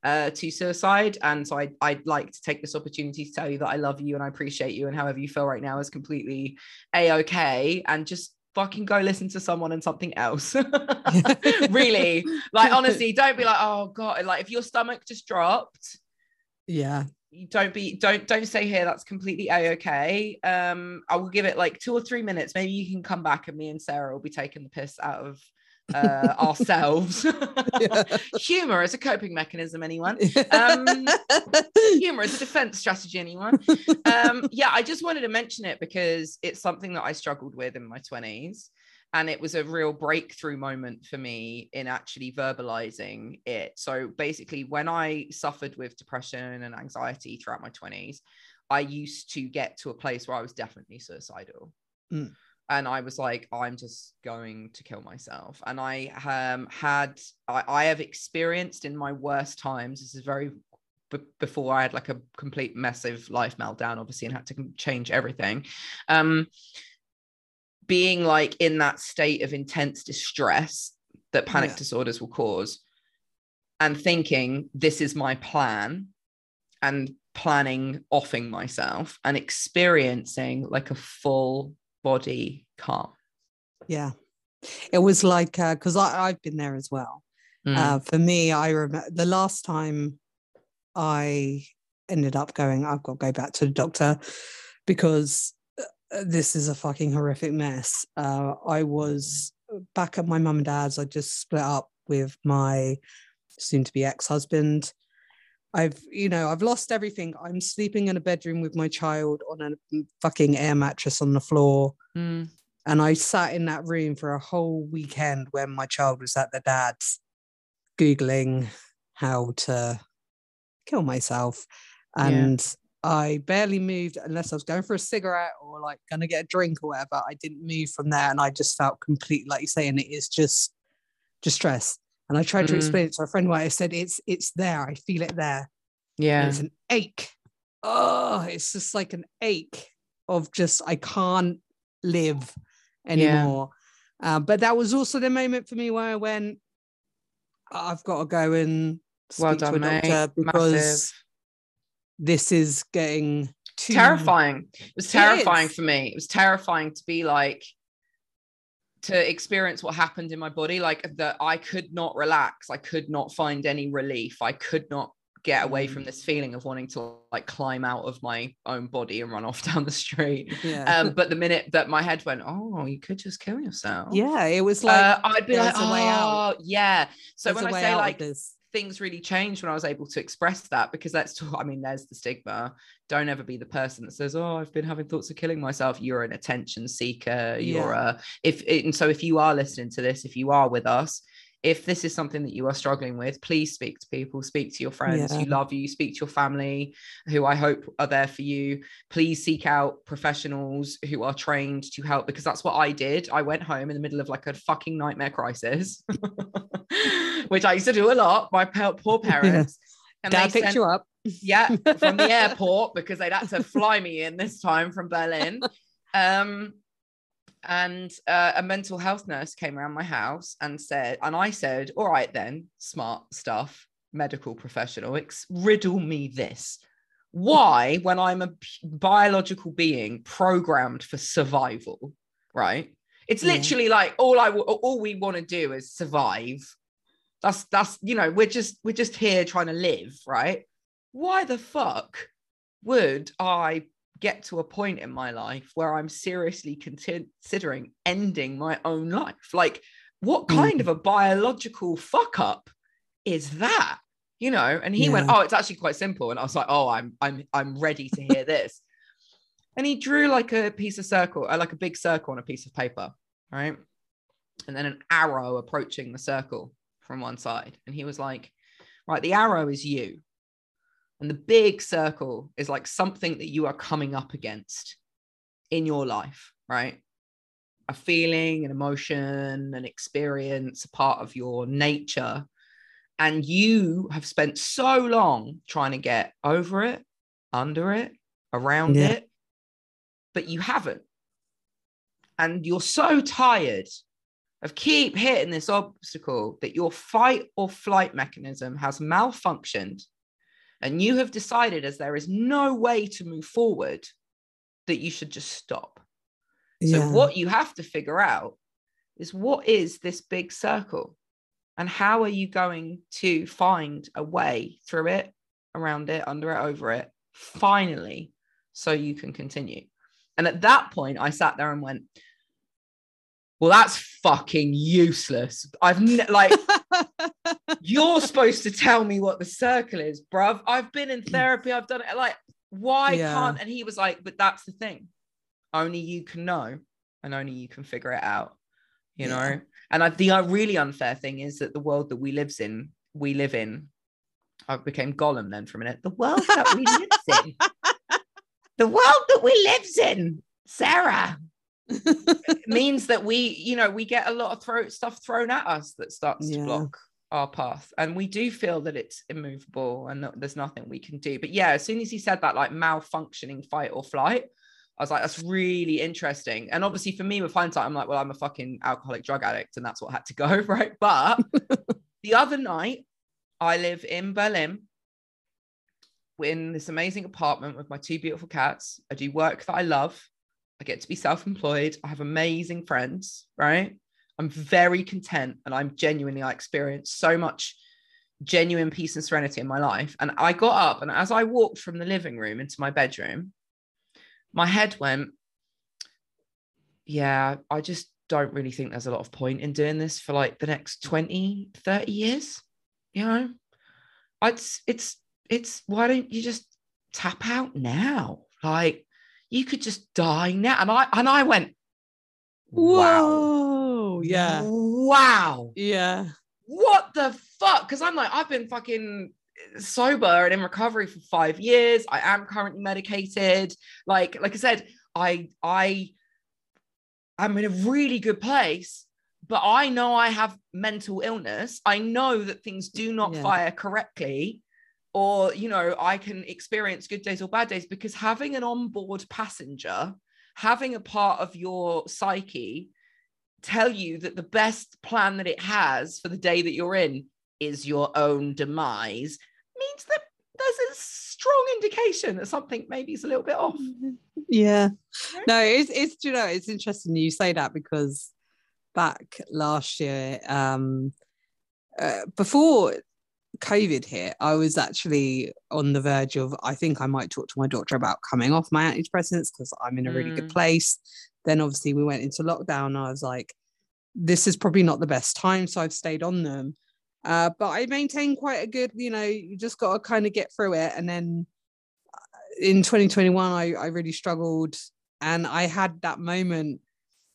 uh, to suicide. And so I, i'd like to take this opportunity to tell you that i love you and i appreciate you and however you feel right now is completely a-okay and just fucking go listen to someone and something else. Really. Like honestly don't be like oh god. Like if your stomach just dropped Yeah. don't be don't don't stay here. That's completely a-okay um i will give it like two or three minutes. Maybe you can come back and me and sarah will be taking the piss out of uh ourselves. Humor is a coping mechanism anyone? Um humor is a defense strategy anyone? Um yeah i just wanted to mention it because it's something that i struggled with in my 20s and it was a real breakthrough moment for me in actually verbalizing it. So basically when i suffered with depression and anxiety throughout my 20s i used to get to a place where i was definitely suicidal. Mm. And i was like i'm just going to kill myself and i um had I, I have experienced in my worst times this is very b- before I had like a complete massive life meltdown, obviously, and had to change everything. Um, being like in that state of intense distress that panic Yeah. disorders will cause, and thinking this is my plan, and planning offing myself and experiencing like a full body calm. Yeah. It was like, because I I've been there as well. Mm. Uh, for me, I remember the last time I ended up going, I've got to go back to the doctor because uh, this is a fucking horrific mess. Uh, I was back at my mum and dad's. I just split up with my soon to be ex husband. I've, you know, I've lost everything. I'm sleeping in a bedroom with my child on a fucking air mattress on the floor. Mm. And I sat in that room for a whole weekend when my child was at the dad's, Googling how to kill myself. Yeah. And I barely moved unless I was going for a cigarette or like going to get a drink or whatever. I didn't move from there. And I just felt complete, like you say, and it is just distress. And I tried to Mm. explain it to a friend why I said, it's it's there. I feel it there. And Yeah. It's an ache. Oh, it's just like an ache of just I can't live anymore. Uh, but that was also the moment for me where I went, I've got to go and speak Well to a done, mate. doctor because Massive. this is getting too terrifying. It was terrifying for me. It was terrifying to be like to experience what happened in my body, like that I could not relax. I could not find any relief. I could not get away from Mm. this feeling of wanting to like climb out of my own body and run off down the street. Yeah. Um, but the minute that my head went, oh, you could just kill yourself. yeah, it was like uh, I'd be like, there's way out. oh, yeah. So there's when I say like this. Things really changed when I was able to express that because that's I mean there's the stigma. Don't ever be the person that says oh I've been having thoughts of killing myself. You're an attention seeker. You're a if and so if you are listening to this if you are with us if this is something that you are struggling with please speak to people speak to your friends who love you speak to your family who I hope are there for you. Please seek out professionals who are trained to help because that's what I did. I went home in the middle of like a fucking nightmare crisis which I used to do a lot. My poor parents and Dad they picked sent, you up. yeah from the airport because they'd had to fly me in this time from Berlin. Um and uh, a mental health nurse came around my house and said and I said all right then smart stuff medical professional ex- riddle me this. Why when I'm a biological being programmed for survival right? It's Yeah. literally like all I w- all we want to do is survive. That's that's you know we're just we're just here trying to live right? Why the fuck would i get to a point in my life where i'm seriously considering ending my own life. Like what Mm. kind of a biological fuck up is that? You know and he went oh it's actually quite simple. And i was like oh i'm i'm i'm ready to hear this. And he drew like a piece of circle uh, like a big circle on a piece of paper right? And then an arrow approaching the circle from one side. And he was like right the arrow is you and the big circle is like something that you are coming up against in your life right a feeling, an emotion, an experience, a part of your nature. And you have spent so long trying to get over it, under it, around Yeah. it, but you haven't. And you're so tired of keep hitting this obstacle that your fight or flight mechanism has malfunctioned. And you have decided, as there is no way to move forward, that you should just stop. So, Yeah. what you have to figure out is what is this big circle? And how are you going to find a way through it, around it, under it, over it, finally, so you can continue? And at that point, I sat there and went, well, that's fucking useless. I've ne- like, you're supposed to tell me what the circle is, bruv. I've been in therapy. I've done it. Like, why Yeah. can't? And he was like, but that's the thing. Only you can know, and only you can figure it out. You Yeah. know. And I, the uh, really unfair thing is that the world that we lives in, we live in. I became Gollum then for a minute. The world that we lives in. The world that we lives in, Sarah means that we, you know, we get a lot of throw stuff thrown at us that starts Yeah. to block our path. And we do feel that it's immovable and that there's nothing we can do. But yeah, as soon as he said that, like malfunctioning fight or flight, I was like, that's really interesting. And obviously for me with hindsight, I'm like, well, I'm a fucking alcoholic drug addict, and that's what had to go, right? But the other night, I live in Berlin in this amazing apartment with my two beautiful cats. I do work that I love. I get to be self employed. I have amazing friends, right? I'm very content and I'm genuinely, I experience so much genuine peace and serenity in my life. And I got up and as I walked from the living room into my bedroom, my head went, yeah, I just don't really think there's a lot of point in doing this for like the next 20, 30 years. You know, it's, it's, it's, why don't you just tap out now? Like, you could just die now. And I, and I went, wow. Whoa. Yeah. Wow. Yeah. What the fuck? Because I'm like, I've been fucking sober and in recovery for five years. I am currently medicated. Like, like I said, I I am in a really good place, but I know I have mental illness. I know that things do not Yeah. fire correctly. Or, you know, I can experience good days or bad days because having an onboard passenger, having a part of your psyche tell you that the best plan that it has for the day that you're in is your own demise means that there's a strong indication that something maybe is a little bit off. Yeah. No, it's it's you know it's interesting you say that because back last year, um uh, before COVID hit, I was actually on the verge of I think I might talk to my doctor about coming off my antidepressants because I'm in a really good Mm. place. Then obviously we went into lockdown. And I was like, this is probably not the best time, so I've stayed on them. Uh, but I maintain quite a good, you know, you just got to kind of get through it. And then uh, in 2021, I, I really struggled. And I had that moment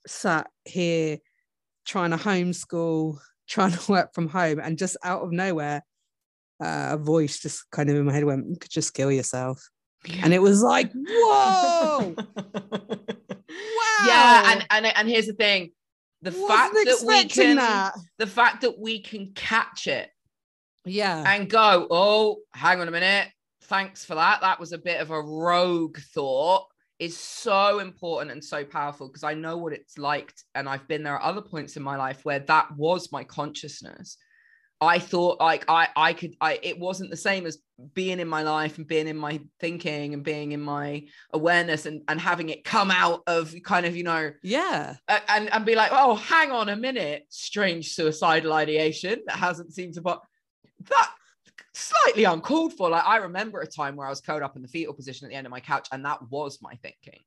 sat here trying to homeschool, trying to work from home, and just out of nowhere, uh, a voice just kind of in my head went, "You could just kill yourself. And it was like, whoa, wow. Yeah, and, and and here's the thing. The Wasn't fact that we can that. the fact that we can catch it Yeah. and go, oh, hang on a minute. Thanks for that. That was a bit of a rogue thought is so important and so powerful because I know what it's like. And I've been there at other points in my life where that was my consciousness. I thought like I I could I it wasn't the same as being in my life and being in my thinking and being in my awareness and, and having it come out of kind of, you know, yeah. and and be like, oh, hang on a minute, strange suicidal ideation that hasn't seemed to but that slightly uncalled for. Like I remember a time where I was curled up in the fetal position at the end of my couch, and that was my thinking,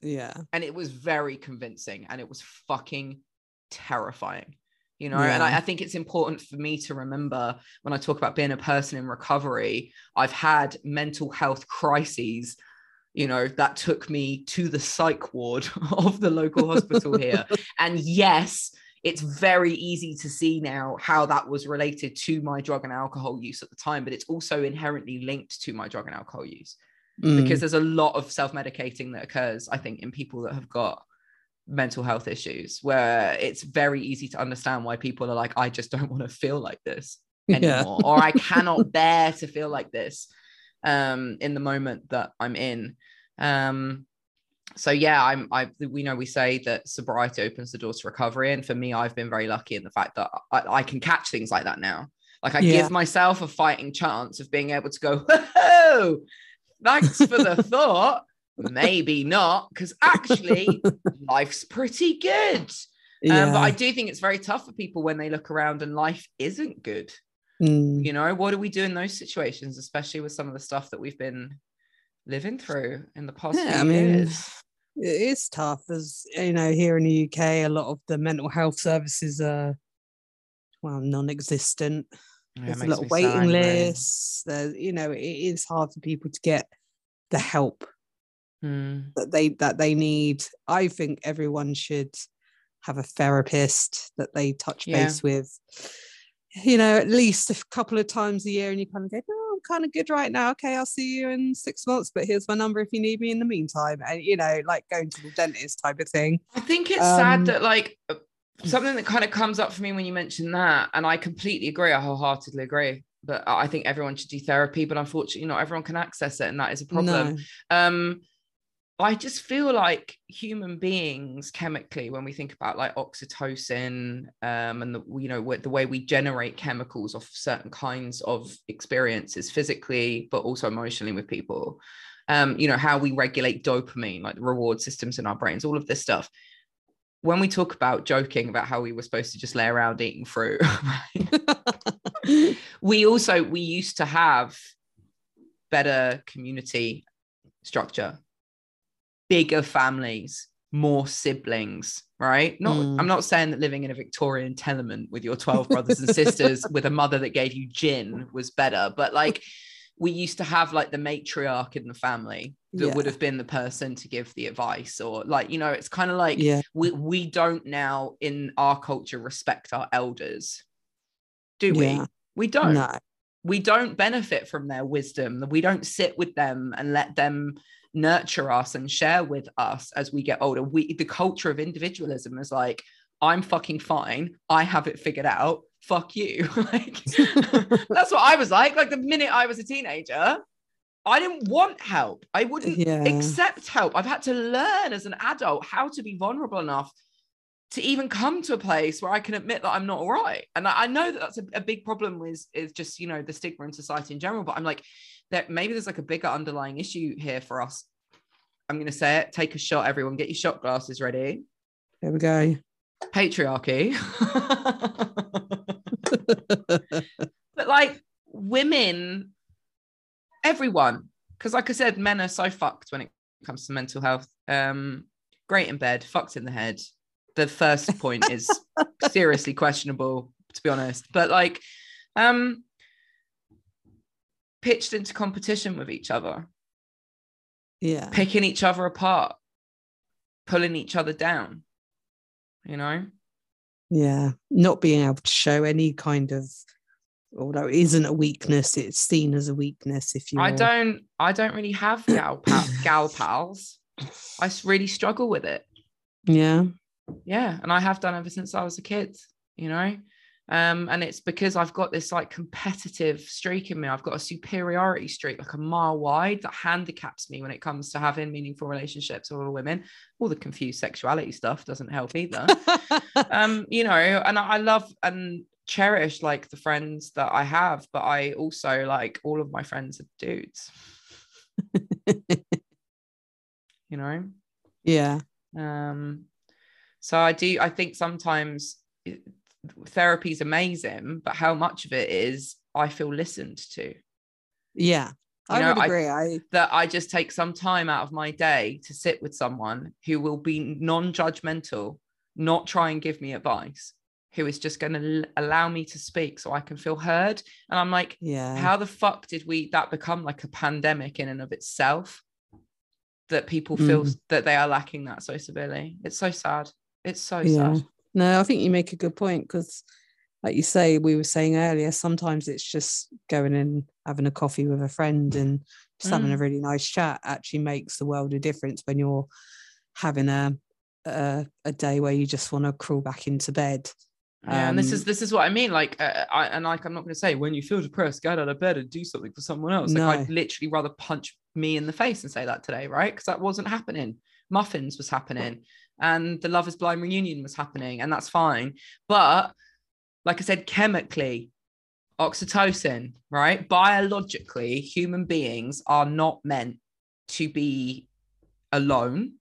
Yeah. and it was very convincing, and it was fucking terrifying. You know, and I, I think it's important for me to remember when I talk about being a person in recovery, I've had mental health crises you know, that took me to the psych ward of the local hospital here. And yes, it's very easy to see now how that was related to my drug and alcohol use at the time, but it's also inherently linked to my drug and alcohol use Mm. because there's a lot of self medicating that occurs, I think, in people that have got mental health issues where it's very easy to understand why people are like i just don't want to feel like this anymore or i cannot bear to feel like this um in the moment that i'm in. Um so yeah i'm i we know we say that sobriety opens the doors to recovery and for me i've been very lucky in the fact that i, I can catch things like that now. Like i Yeah. give myself a fighting chance of being able to go thanks for the thought maybe not because actually life's pretty good. Um, but i do think it's very tough for people when they look around and life isn't good. Mm. you know what do we do in those situations especially with some of the stuff that we've been living through in the past Yeah, few I mean, years? it is tough as you know here in the uk a lot of the mental health services are well non-existent. Yeah, there's a lot of waiting angry. lists. There's you know it is hard for people to get the help Hmm. that they that they need i think everyone should have a therapist that they touch Yeah. base with you know at least a couple of times a year and you kind of go oh i'm kind of good right now okay i'll see you in six months but here's my number if you need me in the meantime and you know like going to the dentist type of thing I think it's Um, sad that like uh, something that kind of comes up for me when you mention that, and I completely agree. I wholeheartedly agree. But I I think everyone should do therapy, but unfortunately, not everyone can access it, and that is a problem. no. Um, I just feel like human beings chemically, when we think about like oxytocin, um, and the you know the way we generate chemicals off certain kinds of experiences, physically but also emotionally with people, um, you know how we regulate dopamine, like the reward systems in our brains, all of this stuff. When we talk about joking about how we were supposed to just lay around eating fruit, right? we also we used to have better community structure bigger families more siblings right? Not Mm. i'm not saying that living in a victorian tenement with your 12 brothers and sisters with a mother that gave you gin was better but like we used to have like the matriarch in the family that Yeah. would have been the person to give the advice or like you know it's kind of like yeah. we, we don't now in our culture respect our elders. Do we? Yeah. we don't. No. We don't benefit from their wisdom. We don't sit with them and let them nurture us and share with us as we get older we the culture of individualism is like i'm fucking fine i have it figured out fuck you like that's what i was like like the minute i was a teenager i didn't want help i wouldn't Yeah. accept help i've had to learn as an adult how to be vulnerable enough to even come to a place where I can admit that I'm not all right. And I, I know that that's a, a big problem with is just, you know, the stigma in society in general. But I'm like, that maybe there's like a bigger underlying issue here for us. I'm going to say it. Take a shot, everyone. Get your shot glasses ready. there we go Patriarchy. but like women, everyone, because like I said, men are so fucked when it comes to mental health. Um, great in bed, fucked in the head. The first point is seriously questionable, to be honest. But like, um, pitched into competition with each other, yeah. Picking each other apart, pulling each other down. You know, yeah. Not being able to show any kind of although it isn't a weakness it's seen as a weakness if you I don't, I don't really have gal pal, gal pals. I really struggle with it. yeah. Yeah and i have done ever since i was a kid you know um and it's because i've got this like competitive streak in me. I've got a superiority streak like a mile wide that handicaps me when it comes to having meaningful relationships with women. All the confused sexuality stuff doesn't help either. Um you know and i I love and cherish like the friends that i have but i also like all of my friends are dudes. You know? Yeah. Um so i do i think sometimes therapy is amazing but how much of it is i feel listened to. Yeah i know, would agree. I that i just take some time out of my day to sit with someone who will be non-judgmental not try and give me advice who is just going to allow me to speak so i can feel heard. And i'm like yeah. how the fuck did we that become like a pandemic in and of itself that people feel Mm. that they are lacking that so severely? It's so sad. It's so yeah. sad no i think you make a good point because like you say we were saying earlier sometimes it's just going and having a coffee with a friend and just having a Mm. really nice chat actually makes the world a difference when you're having a a, a day where you just want to crawl back into bed. Yeah, and this Um, is this is what I mean. Like, uh, I and like I'm not going to say when you feel depressed, get out of bed and do something for someone else. Like, I'd literally rather punch me in the face and say that today, right? Because that wasn't happening. Muffins was happening, and the Love Is Blind reunion was happening, and that's fine. But like I said, chemically, oxytocin, right? Biologically, human beings are not meant to be alone.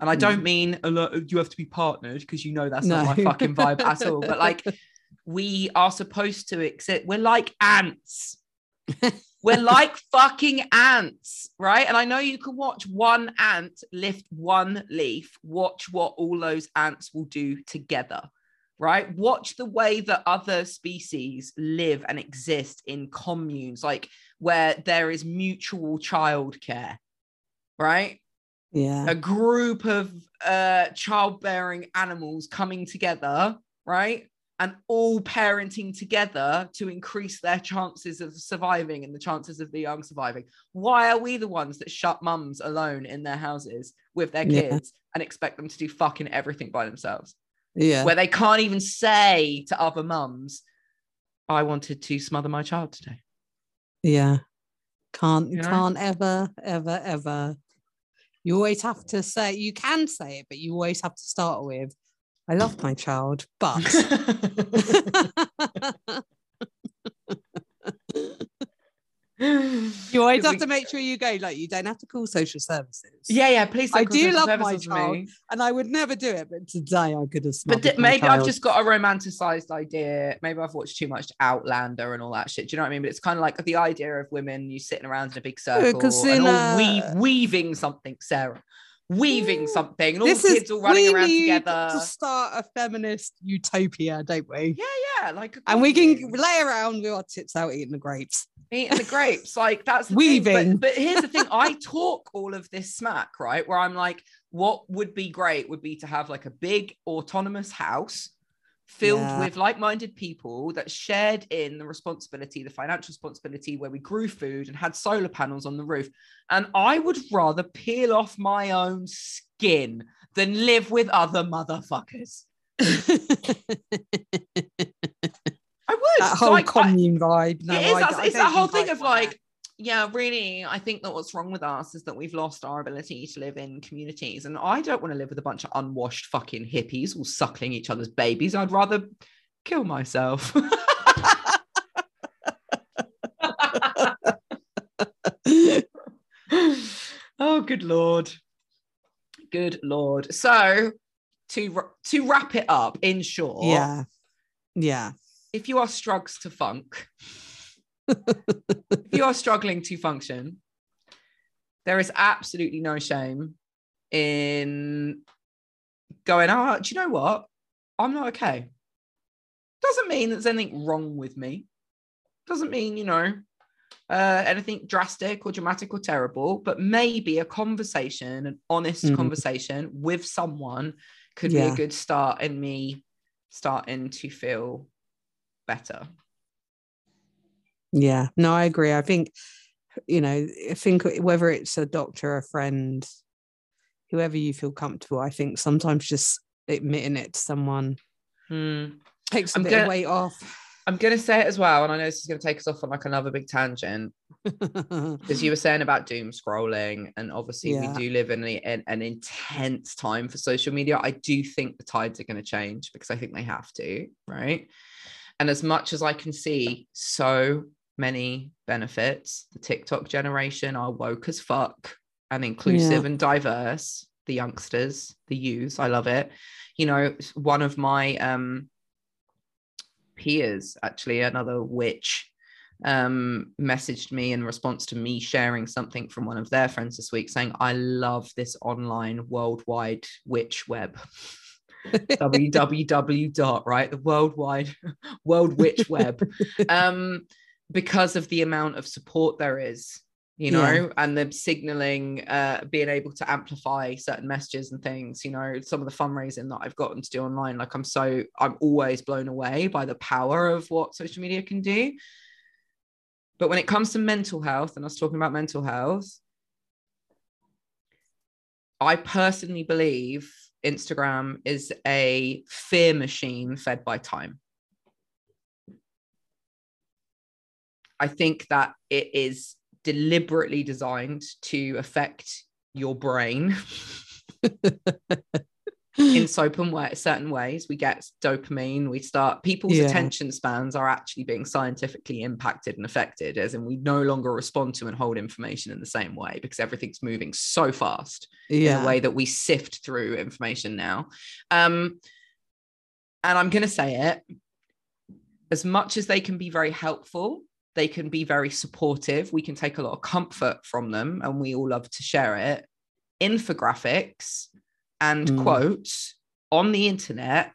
And I don't mm. mean a lot, you have to be partnered because you know that's not my fucking vibe at all. But like, we are supposed to exist. We're like ants. We're like fucking ants, right? And I know you can watch one ant lift one leaf. Watch what all those ants will do together, right? Watch the way that other species live and exist in communes, like where there is mutual childcare, right? Yeah. a group of uh childbearing animals coming together right and all parenting together to increase their chances of surviving and the chances of the young surviving why are we the ones that shut mums alone in their houses with their Yeah. kids and expect them to do fucking everything by themselves Yeah. where they can't even say to other mums i wanted to smother my child today Yeah. Can't You know? can't ever, ever, ever. You always have to say you can say it, but you always have to start with, I love my child, but you always have we- to make sure you go, like you don't have to call social services. yeah yeah please I do love my child, me. And I would never do it, but today I could have But my maybe I've just got a romanticized idea. Maybe I've watched too much Outlander and all that shit. Do you know what I mean? But it's kind of like the idea of women you sitting around in a big oh, circle 'cause and all weave, weaving something, Sarah. Weaving mm. something, and all this the is kids all running we around need together. to start a feminist utopia, don't we? Yeah, yeah, like And we can lay around with our tits out eating the grapes. eating the grapes. Like that's the thing. Weaving. But, but here's the thing: I talk all of this smack, right? Where I'm like, what would be great would be to have like a big autonomous house filled Yeah. with like-minded people that shared in the responsibility, the financial responsibility, where we grew food and had solar panels on the roof. And I would rather peel off my own skin than live with other motherfuckers. I would. that whole I- I- commune vibe. No, it is. I- I it's that whole thing I of like, yeah, really, I think that what's wrong with us is that we've lost our ability to live in communities. And I don't want to live with a bunch of unwashed fucking hippies all suckling each other's babies. I'd rather kill myself. oh, good lord. Good lord. So to to wrap it up, in short, yeah, yeah, if you are struggles to funk, if you are struggling to function, there is absolutely no shame in going, oh, do you know what? I'm not okay. Doesn't mean that there's anything wrong with me. Doesn't mean, you know, uh, anything drastic or dramatic or terrible, but maybe a conversation, an honest Mhm. conversation with someone could be a good start in me starting to feel better. Yeah. No, I agree. I think you know, I think whether it's a doctor, a friend, whoever you feel comfortable, I think sometimes just admitting it to someone Hmm. takes a I'm bit gonna- of weight off. I'm going to say it as well, and I know this is going to take us off on like another big tangent because you were saying about doom scrolling, and obviously Yeah. we do live in, a, in an intense time for social media. I do think the tides are going to change because I think they have to, right? And as much as I can see so many benefits, the TikTok generation are woke as fuck and inclusive and diverse. The youngsters, the youths, I love it. You know, one of my um peers, actually, another witch, um, messaged me in response to me sharing something from one of their friends this week saying, I love this online worldwide witch web. www dot right the worldwide world witch web um because of the amount of support there is you know Yeah. and the signaling uh being able to amplify certain messages and things you know some of the fundraising that i've gotten to do online like i'm so i'm always blown away by the power of what social media can do but when it comes to mental health and i was talking about mental health i personally believe Instagram is a fear machine fed by time. I think that it is deliberately designed to affect your brain in certain way, certain ways. We get dopamine. We start people's Yeah. attention spans are actually being scientifically impacted and affected, as in we no longer respond to and hold information in the same way because everything's moving so fast in yeah the way that we sift through information now. Um, and I'm going to say it as much as they can be very helpful, they can be very supportive. We can take a lot of comfort from them, and we all love to share it. Infographics and Mm. quotes on the internet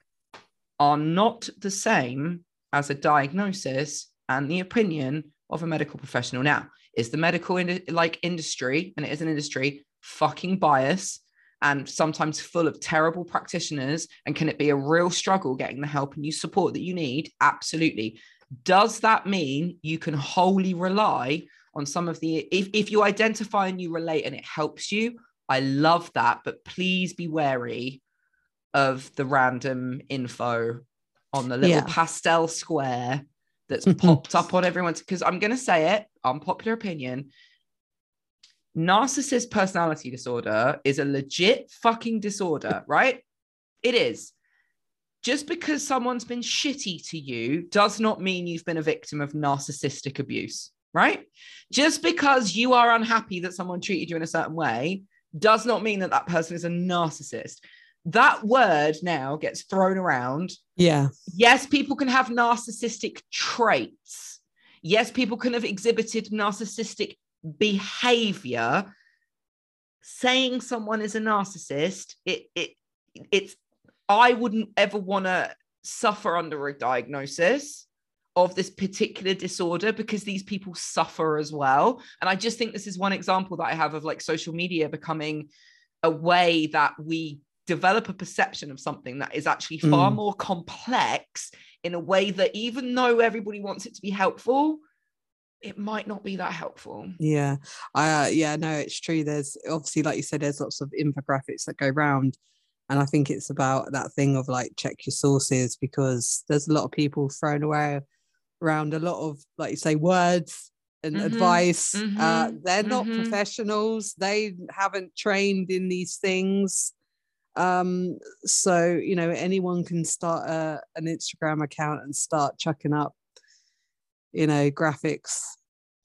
are not the same as a diagnosis and the opinion of a medical professional. Now, is the medical in- like industry, and it is an industry, fucking bias and sometimes full of terrible practitioners? And can it be a real struggle getting the help and you support that you need? Absolutely. Does that mean you can wholly rely on some of the if, if you identify and you relate and it helps you? I love that, but please be wary of the random info on the little Yeah. pastel square that's popped up on everyone's because I'm gonna say it, unpopular opinion. Narcissist personality disorder is a legit fucking disorder, right? It is. Just because someone's been shitty to you does not mean you've been a victim of narcissistic abuse, right? Just because you are unhappy that someone treated you in a certain way does not mean that that person is a narcissist. That word now gets thrown around yeah yes, people can have narcissistic traits. Yes, people can have exhibited narcissistic behavior. Saying someone is a narcissist, it it it's I wouldn't ever want to suffer under a diagnosis of this particular disorder because these people suffer as well. And I just think this is one example that I have of like social media becoming a way that we develop a perception of something that is actually far Mm. more complex in a way that even though everybody wants it to be helpful, it might not be that helpful. Yeah, I uh, yeah no, it's true. There's obviously, like you said, there's lots of infographics that go round, and I think it's about that thing of like check your sources because there's a lot of people thrown away around a lot of like you say words and Mhm, advice. Uh, mhm, they're not mhm. professionals. They haven't trained in these things. Um, so you know anyone can start a, an Instagram account and start chucking up, you know, graphics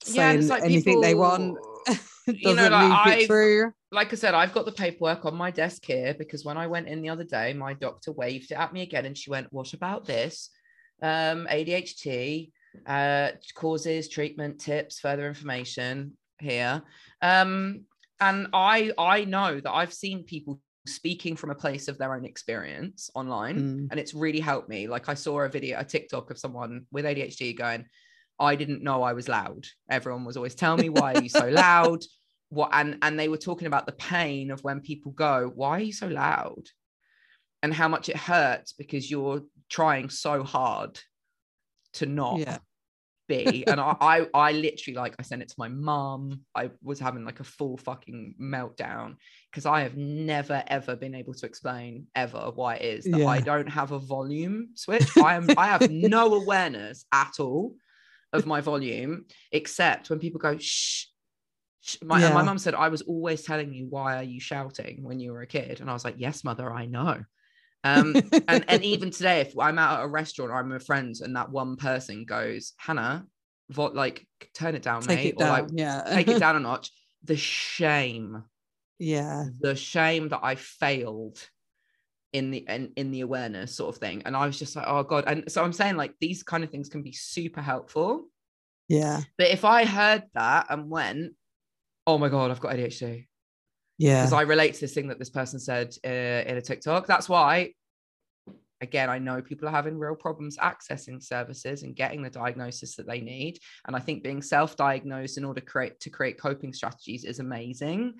Yeah, saying like anything they want doesn't You know, like leak it through. Like I said, I've got the paperwork on my desk here because when I went in the other day, my doctor waved it at me again and she went, What about this? Um, ADHD, uh, causes, treatment, tips, further information here. Um, and I I know that I've seen people speaking from a place of their own experience online Mm. and it's really helped me. Like I saw a video, a TikTok of someone with ADHD going, I didn't know I was loud. Everyone was always telling me, why are you so loud? What and and they were talking about the pain of when people go, why are you so loud? And how much it hurts because you're trying so hard to not Yeah. be. And I, I I literally like I sent it to my mum. I was having like a full fucking meltdown because I have never ever been able to explain ever why it is that I don't have a volume switch. I am I have no awareness at all of my volume except when people go shh. Shh." My, and my Yeah. mum said, I was always telling you, why are you shouting when you were a kid? And I was like, Yes, mother, I know. Um, and and even today, if I'm out at a restaurant or I'm with friends and that one person goes, Hannah, what like turn it down, take mate, it or down. like yeah. take it down a notch. The shame, yeah. the shame that I failed in the in, in the awareness sort of thing. And I was just like, oh God. And so I'm saying like these kind of things can be super helpful. Yeah. But if I heard that and went, oh my God, I've got ADHD Yeah. because I relate to this thing that this person said uh, in a TikTok. That's why, again, I know people are having real problems accessing services and getting the diagnosis that they need. And I think being self-diagnosed in order to create to create coping strategies is amazing.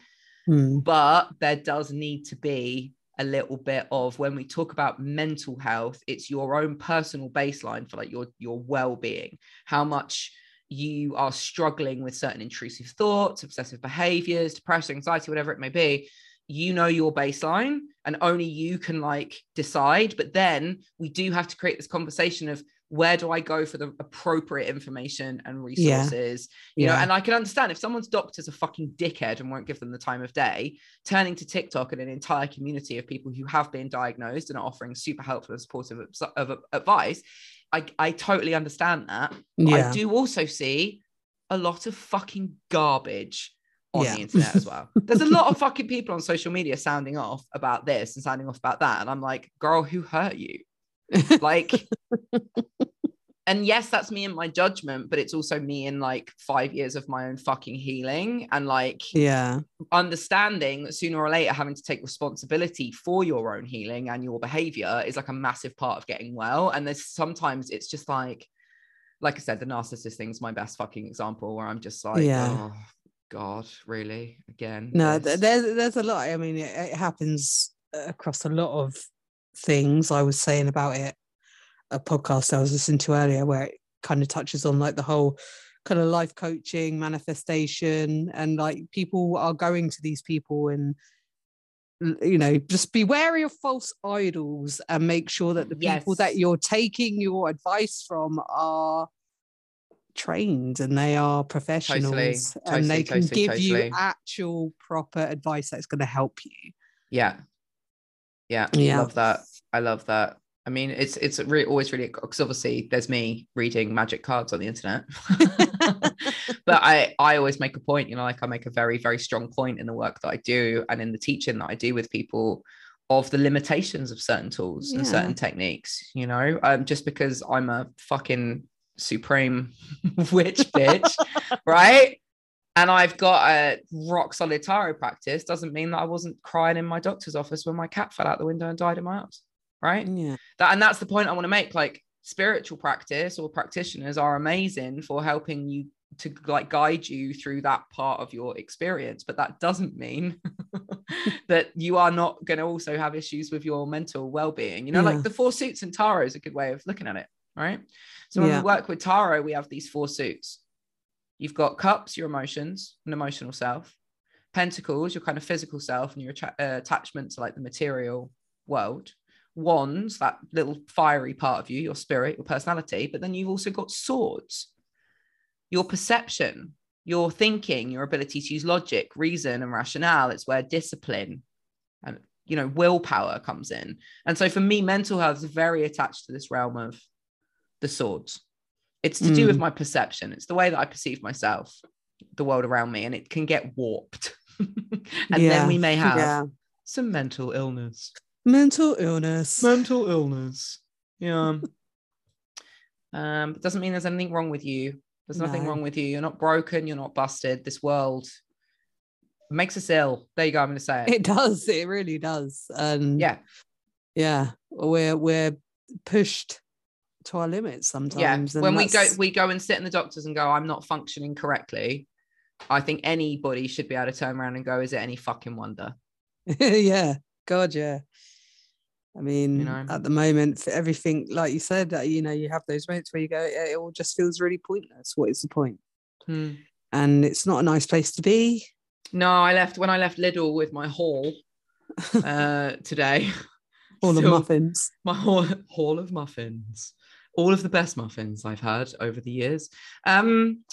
Mm. But there does need to be a little bit of when we talk about mental health, it's your own personal baseline for like your your well-being, how much you are struggling with certain intrusive thoughts, obsessive behaviors, depression, anxiety, whatever it may be. you know your baseline and only you can like decide but then we do have to create this conversation of where do i go for the appropriate information and resources Yeah. you know Yeah. and i can understand if someone's doctor's a fucking dickhead and won't give them the time of day turning to tiktok and an entire community of people who have been diagnosed and are offering super helpful and supportive of, of advice I, I totally understand that but Yeah. I do also see a lot of fucking garbage on Yeah. the internet as well. There's a lot of fucking people on social media sounding off about this and sounding off about that. And I'm like, girl, who hurt you? Like, and yes, that's me in my judgment, but it's also me in like five years of my own fucking healing and like yeah. understanding that sooner or later having to take responsibility for your own healing and your behavior is like a massive part of getting well. And there's sometimes it's just like, like I said, the narcissist thing's my best fucking example where I'm just like, Yeah. oh God, really? Again. No, this? there's there's a lot. I mean, it, it happens uh, across a lot of things. I was saying about it a podcast I was listening to earlier, where it kind of touches on like the whole kind of life coaching, manifestation, and like people are going to these people and you know just be wary of false idols and make sure that the people that you're taking your advice from are trained and they are professionals and they can totally, give you actual proper advice that's going to help you yeah. Yeah. Yeah. Love that. I love that. I mean, it's it's re- always really because obviously there's me reading magic cards on the internet, but I I always make a point, you know, like I make a very very strong point in the work that I do and in the teaching that I do with people of the limitations of certain tools and certain techniques, you know, um, just because I'm a fucking supreme witch bitch, right? And I've got a rock solid tarot practice doesn't mean that I wasn't crying in my doctor's office when my cat fell out the window and died in my arms, right? yeah that and that's the point i want to make like spiritual practice or practitioners are amazing for helping you to like guide you through that part of your experience but that doesn't mean that you are not going to also have issues with your mental well-being you know Yeah. like the four suits and tarot is a good way of looking at it right so when Yeah. we work with tarot we have these four suits you've got cups your emotions and emotional self pentacles your kind of physical self and your attra- uh, attachment to like the material world wands, that little fiery part of you, your spirit, your personality, but then you've also got swords, your perception, your thinking, your ability to use logic, reason, and rationale. It's where discipline and you know willpower comes in. And so for me, mental health is very attached to this realm of the swords. It's to do with hmm. my perception. It's the way that I perceive myself, the world around me, and it can get warped. and Yeah. then we may have yeah some mental illness mental illness mental illness. Yeah. um, it doesn't mean there's anything wrong with you. There's nothing No. wrong with you. You're not broken. You're not busted. This world makes us ill. There you go. I'm going to say it. it does it really does and yeah. yeah we're we're pushed to our limits Yeah. sometimes and When we go, we go and sit in the doctors and go, I'm not functioning correctly. I think anybody should be able to turn around and go, is it any fucking wonder? yeah god yeah i mean know? at the moment for everything like you said uh, you know you have those moments where you go "Yeah, it all just feels really pointless. What is the point? Hmm. and it's not a nice place to be. No, I left when I left Lidl with my haul uh, today. all the muffins. my haul, haul of muffins. All of the best muffins i've had over the years. Um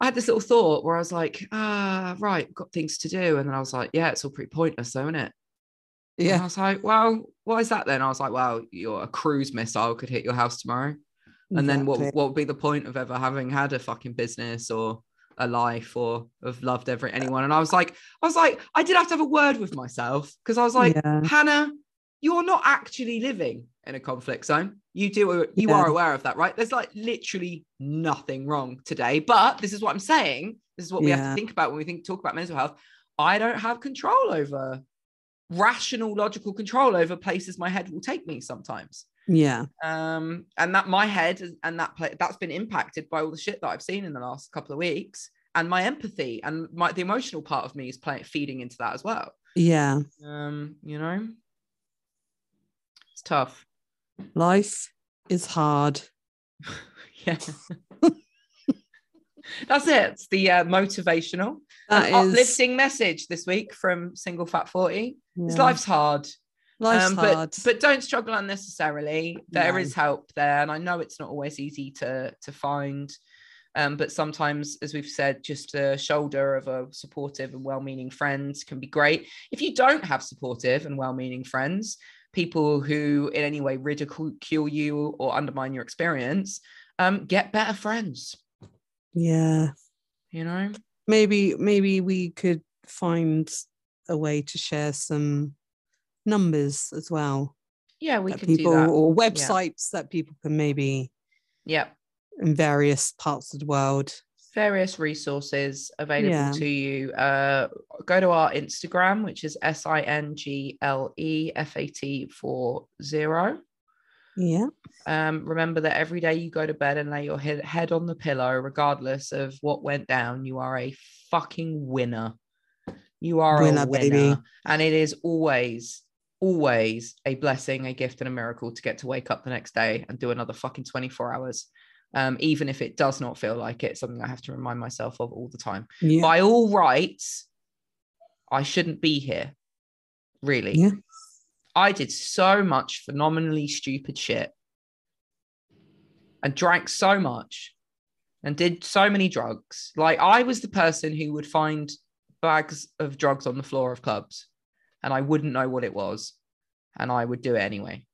i had this little thought where i was like ah right got things to do. And then i was like yeah it's all pretty pointless though isn't it and i was like well what is that then? I was like well your a cruise missile could hit your house tomorrow. And then what, what would be the point of ever having had a fucking business or a life or have loved every anyone? And i was like i was like i did have to have a word with myself because i was like Yeah. hannah you're not actually living in a conflict zone. You do you Yeah. are aware of that right? There's like literally nothing wrong today but this is what i'm saying. This is what we have to think about when we think talk about mental health. I don't have control over rational logical control over places my head will take me sometimes. Yeah. Um and that my head and that pla that's been impacted by all the shit that i've seen in the last couple of weeks and my empathy and my the emotional part of me is playing feeding into that as well. Yeah. Um you know? It's tough. Life is hard. Yeah That's it. It's the uh, motivational, That is uplifting message this week from Single Fat 40. It's yeah. life's hard. Life's um, hard. But but don't struggle unnecessarily. There No. is help there, and I know it's not always easy to to find. Um, but sometimes, as we've said, just a shoulder of a supportive and well-meaning friend can be great. If you don't have supportive and well-meaning friends, people who in any way ridicule you or undermine your experience, um, get better friends. Yeah. You know, maybe maybe we could find a way to share some numbers as well yeah, we can people do that. or websites that people can maybe Yeah, in various parts of the world various resources available Yeah. to you. Uh, go to our Instagram, which is S I N G L E F A T four zero. Yeah Um, remember that every day you go to bed and lay your head, head on the pillow, regardless of what went down, you are a fucking winner. You are Winner, a winner. baby. And it is always, always a blessing, a gift, and a miracle to get to wake up the next day and do another fucking 24 hours. Um, even if it does not feel like it, something I have to remind myself of all the time. yeah By all rights, I shouldn't be here. Really. Yeah. I did so much phenomenally stupid shit and drank so much and did so many drugs. Like I was the person who would find bags of drugs on the floor of clubs and I wouldn't know what it was and I would do it anyway.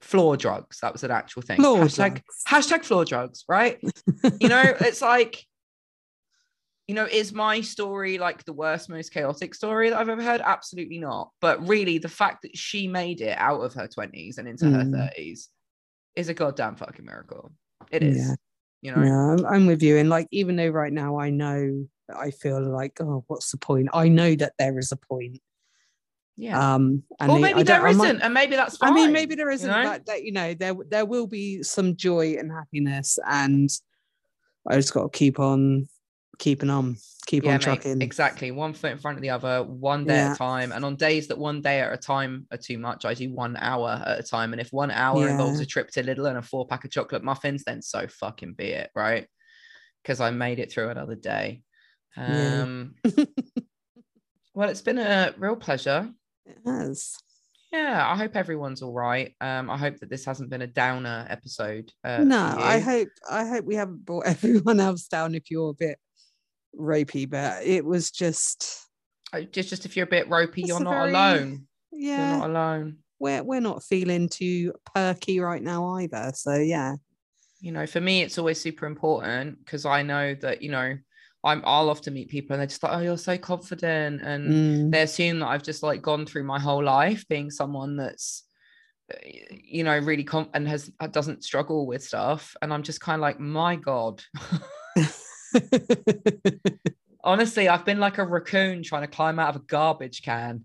Floor drugs, that was an actual thing. Floor hashtag, drugs. hashtag floor drugs, right? you know, it's like, you know, is my story like the worst, most chaotic story that I've ever heard? Absolutely not. But really, the fact that she made it out of her 20s and into her Mm. 30s is a goddamn fucking miracle. It is. Yeah. You know, yeah I'm, I'm with you and like even though right now i know that i feel like oh what's the point i know that there is a point yeah. um and or maybe there might- and maybe that's I mean, maybe there isn't, know? but that you know, there there will be some joy and happiness, and I just got to keep on keeping on, keep yeah, on trucking. exactly. One foot in front of the other, one day at a time. And on days that one day at a time are too much, I do one hour at a time. And if one hour involves a trip to Lidl and a four pack of chocolate muffins, then so fucking be it, right? Because I made it through another day. Yeah. Um, well, it's been a real pleasure. It has. Yeah, I hope everyone's all right. Um, I hope that this hasn't been a downer episode. Uh, no, I hope I hope we haven't brought everyone else down. If you're a bit ropey, but it was just Uh, just just if you're a bit ropey, you're not very- alone. yeah, You're not alone. we're we're not feeling too perky right now either. So yeah, you know for me it's always super important because i know that you know i'm i'll often meet people and they're just like oh you're so confident and Mm, they assume that i've just like gone through my whole life being someone that's you know really com- and has uh, doesn't struggle with stuff and i'm just kind of like my god honestly i've been like a raccoon trying to climb out of a garbage can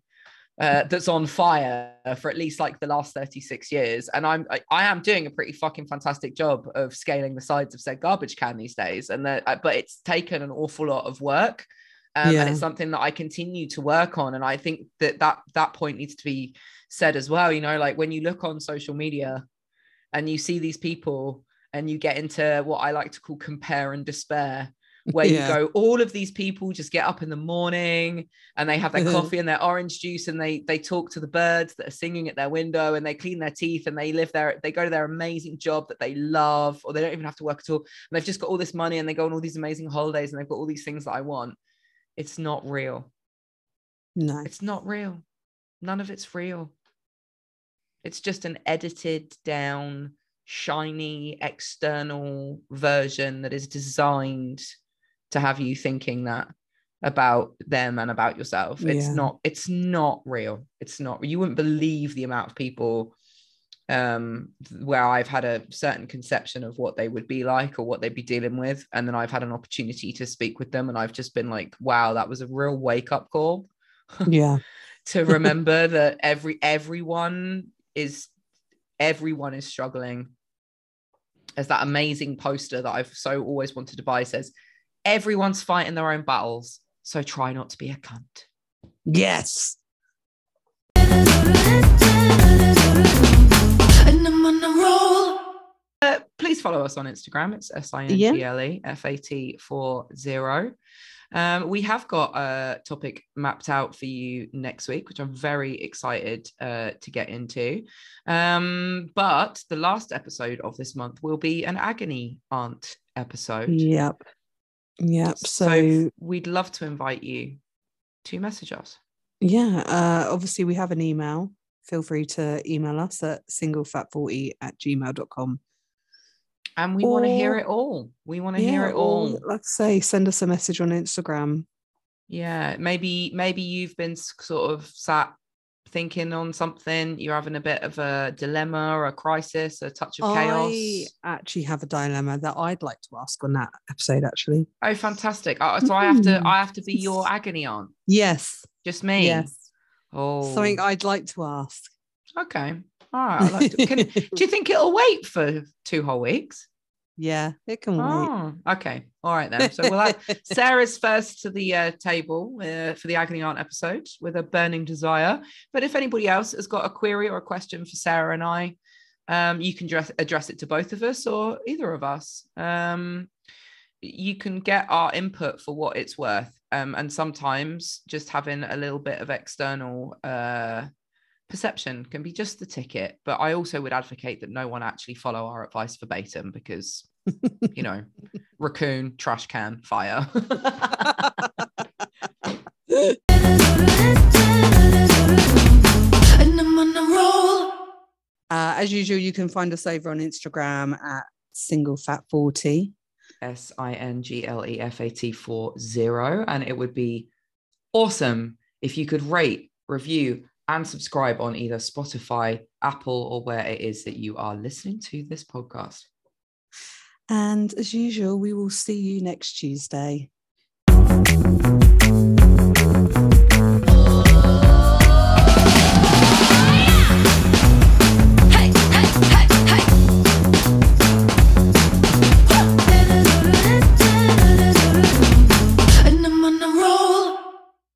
uh, that's on fire for at least like the last 36 years. And i'm I, I am doing a pretty fucking fantastic job of scaling the sides of said garbage can these days. And that uh, but it's taken an awful lot of work um, Yeah. and it's something that i continue to work on. And i think that that that point needs to be said as well. You know like when you look on social media and you see these people and you get into what i like to call compare and despair where Yeah. you go all of these people just get up in the morning and they have their uh-huh. coffee and their orange juice and they they talk to the birds that are singing at their window and they clean their teeth and they live there they go to their amazing job that they love or they don't even have to work at all. And they've just got all this money and they go on all these amazing holidays and they've got all these things that i want. It's not real. No, it's not real. None of it's real. It's just an edited down shiny external version that is designed to have you thinking that about them and about yourself. It's Yeah. not it's not real. It's not you wouldn't believe the amount of people um where i've had a certain conception of what they would be like or what they'd be dealing with. And then i've had an opportunity to speak with them and i've just been like wow that was a real wake up call. Yeah, to remember that every everyone is everyone is struggling. As that amazing poster that i've so always wanted to buy. Says everyone's fighting their own battles so try not to be a cunt yes. And I'm on a roll. uh, please please follow us on Instagram. It's S I N G L E F A T 40. Um, we have got a topic mapped out for you next week, which I'm very excited uh, to get into. Um, but the last episode of this month will be an agony aunt episode. Yep. Yep. So, So, we'd love to invite you to message us. yeah, uh, obviously we have an email. Feel free to email us at singlefat40 at gmail.com. And we want to hear it all. We want to hear it or, all. Like I say, send us a message on Instagram. Yeah, maybe maybe you've been sort of sat thinking on something. You're having a bit of a dilemma or a crisis, a touch of chaos. I actually have a dilemma that I'd like to ask on that episode, actually. Oh, fantastic! Uh, so I have to Mm. I have to be your agony aunt. Yes. Just me. Yes. Oh, Something I'd like to ask. okay. All right. I'd like to- can- do you think it'll wait for two whole weeks? Yeah, it can wait. Oh, okay. All right then. So we'll have Sarah's first to the uh, table uh, for the Agony Aunt episode with a burning desire. But if anybody else has got a query or a question for Sarah and I, um, you can address, address it to both of us or either of us. Um, you can get our input for what it's worth. Um, and sometimes just having a little bit of external uh, perception can be just the ticket. But I also would advocate that no one actually follow our advice verbatim because, you know, raccoon, trash can, fire. And I'm on a roll. Uh, as usual, you can find us over on Instagram at singlefat40. S I N G L E F A T 40. And it would be awesome if you could rate, review, and subscribe on either Spotify, Apple, or where it is that you are listening to this podcast. And as usual, we will see you next Tuesday.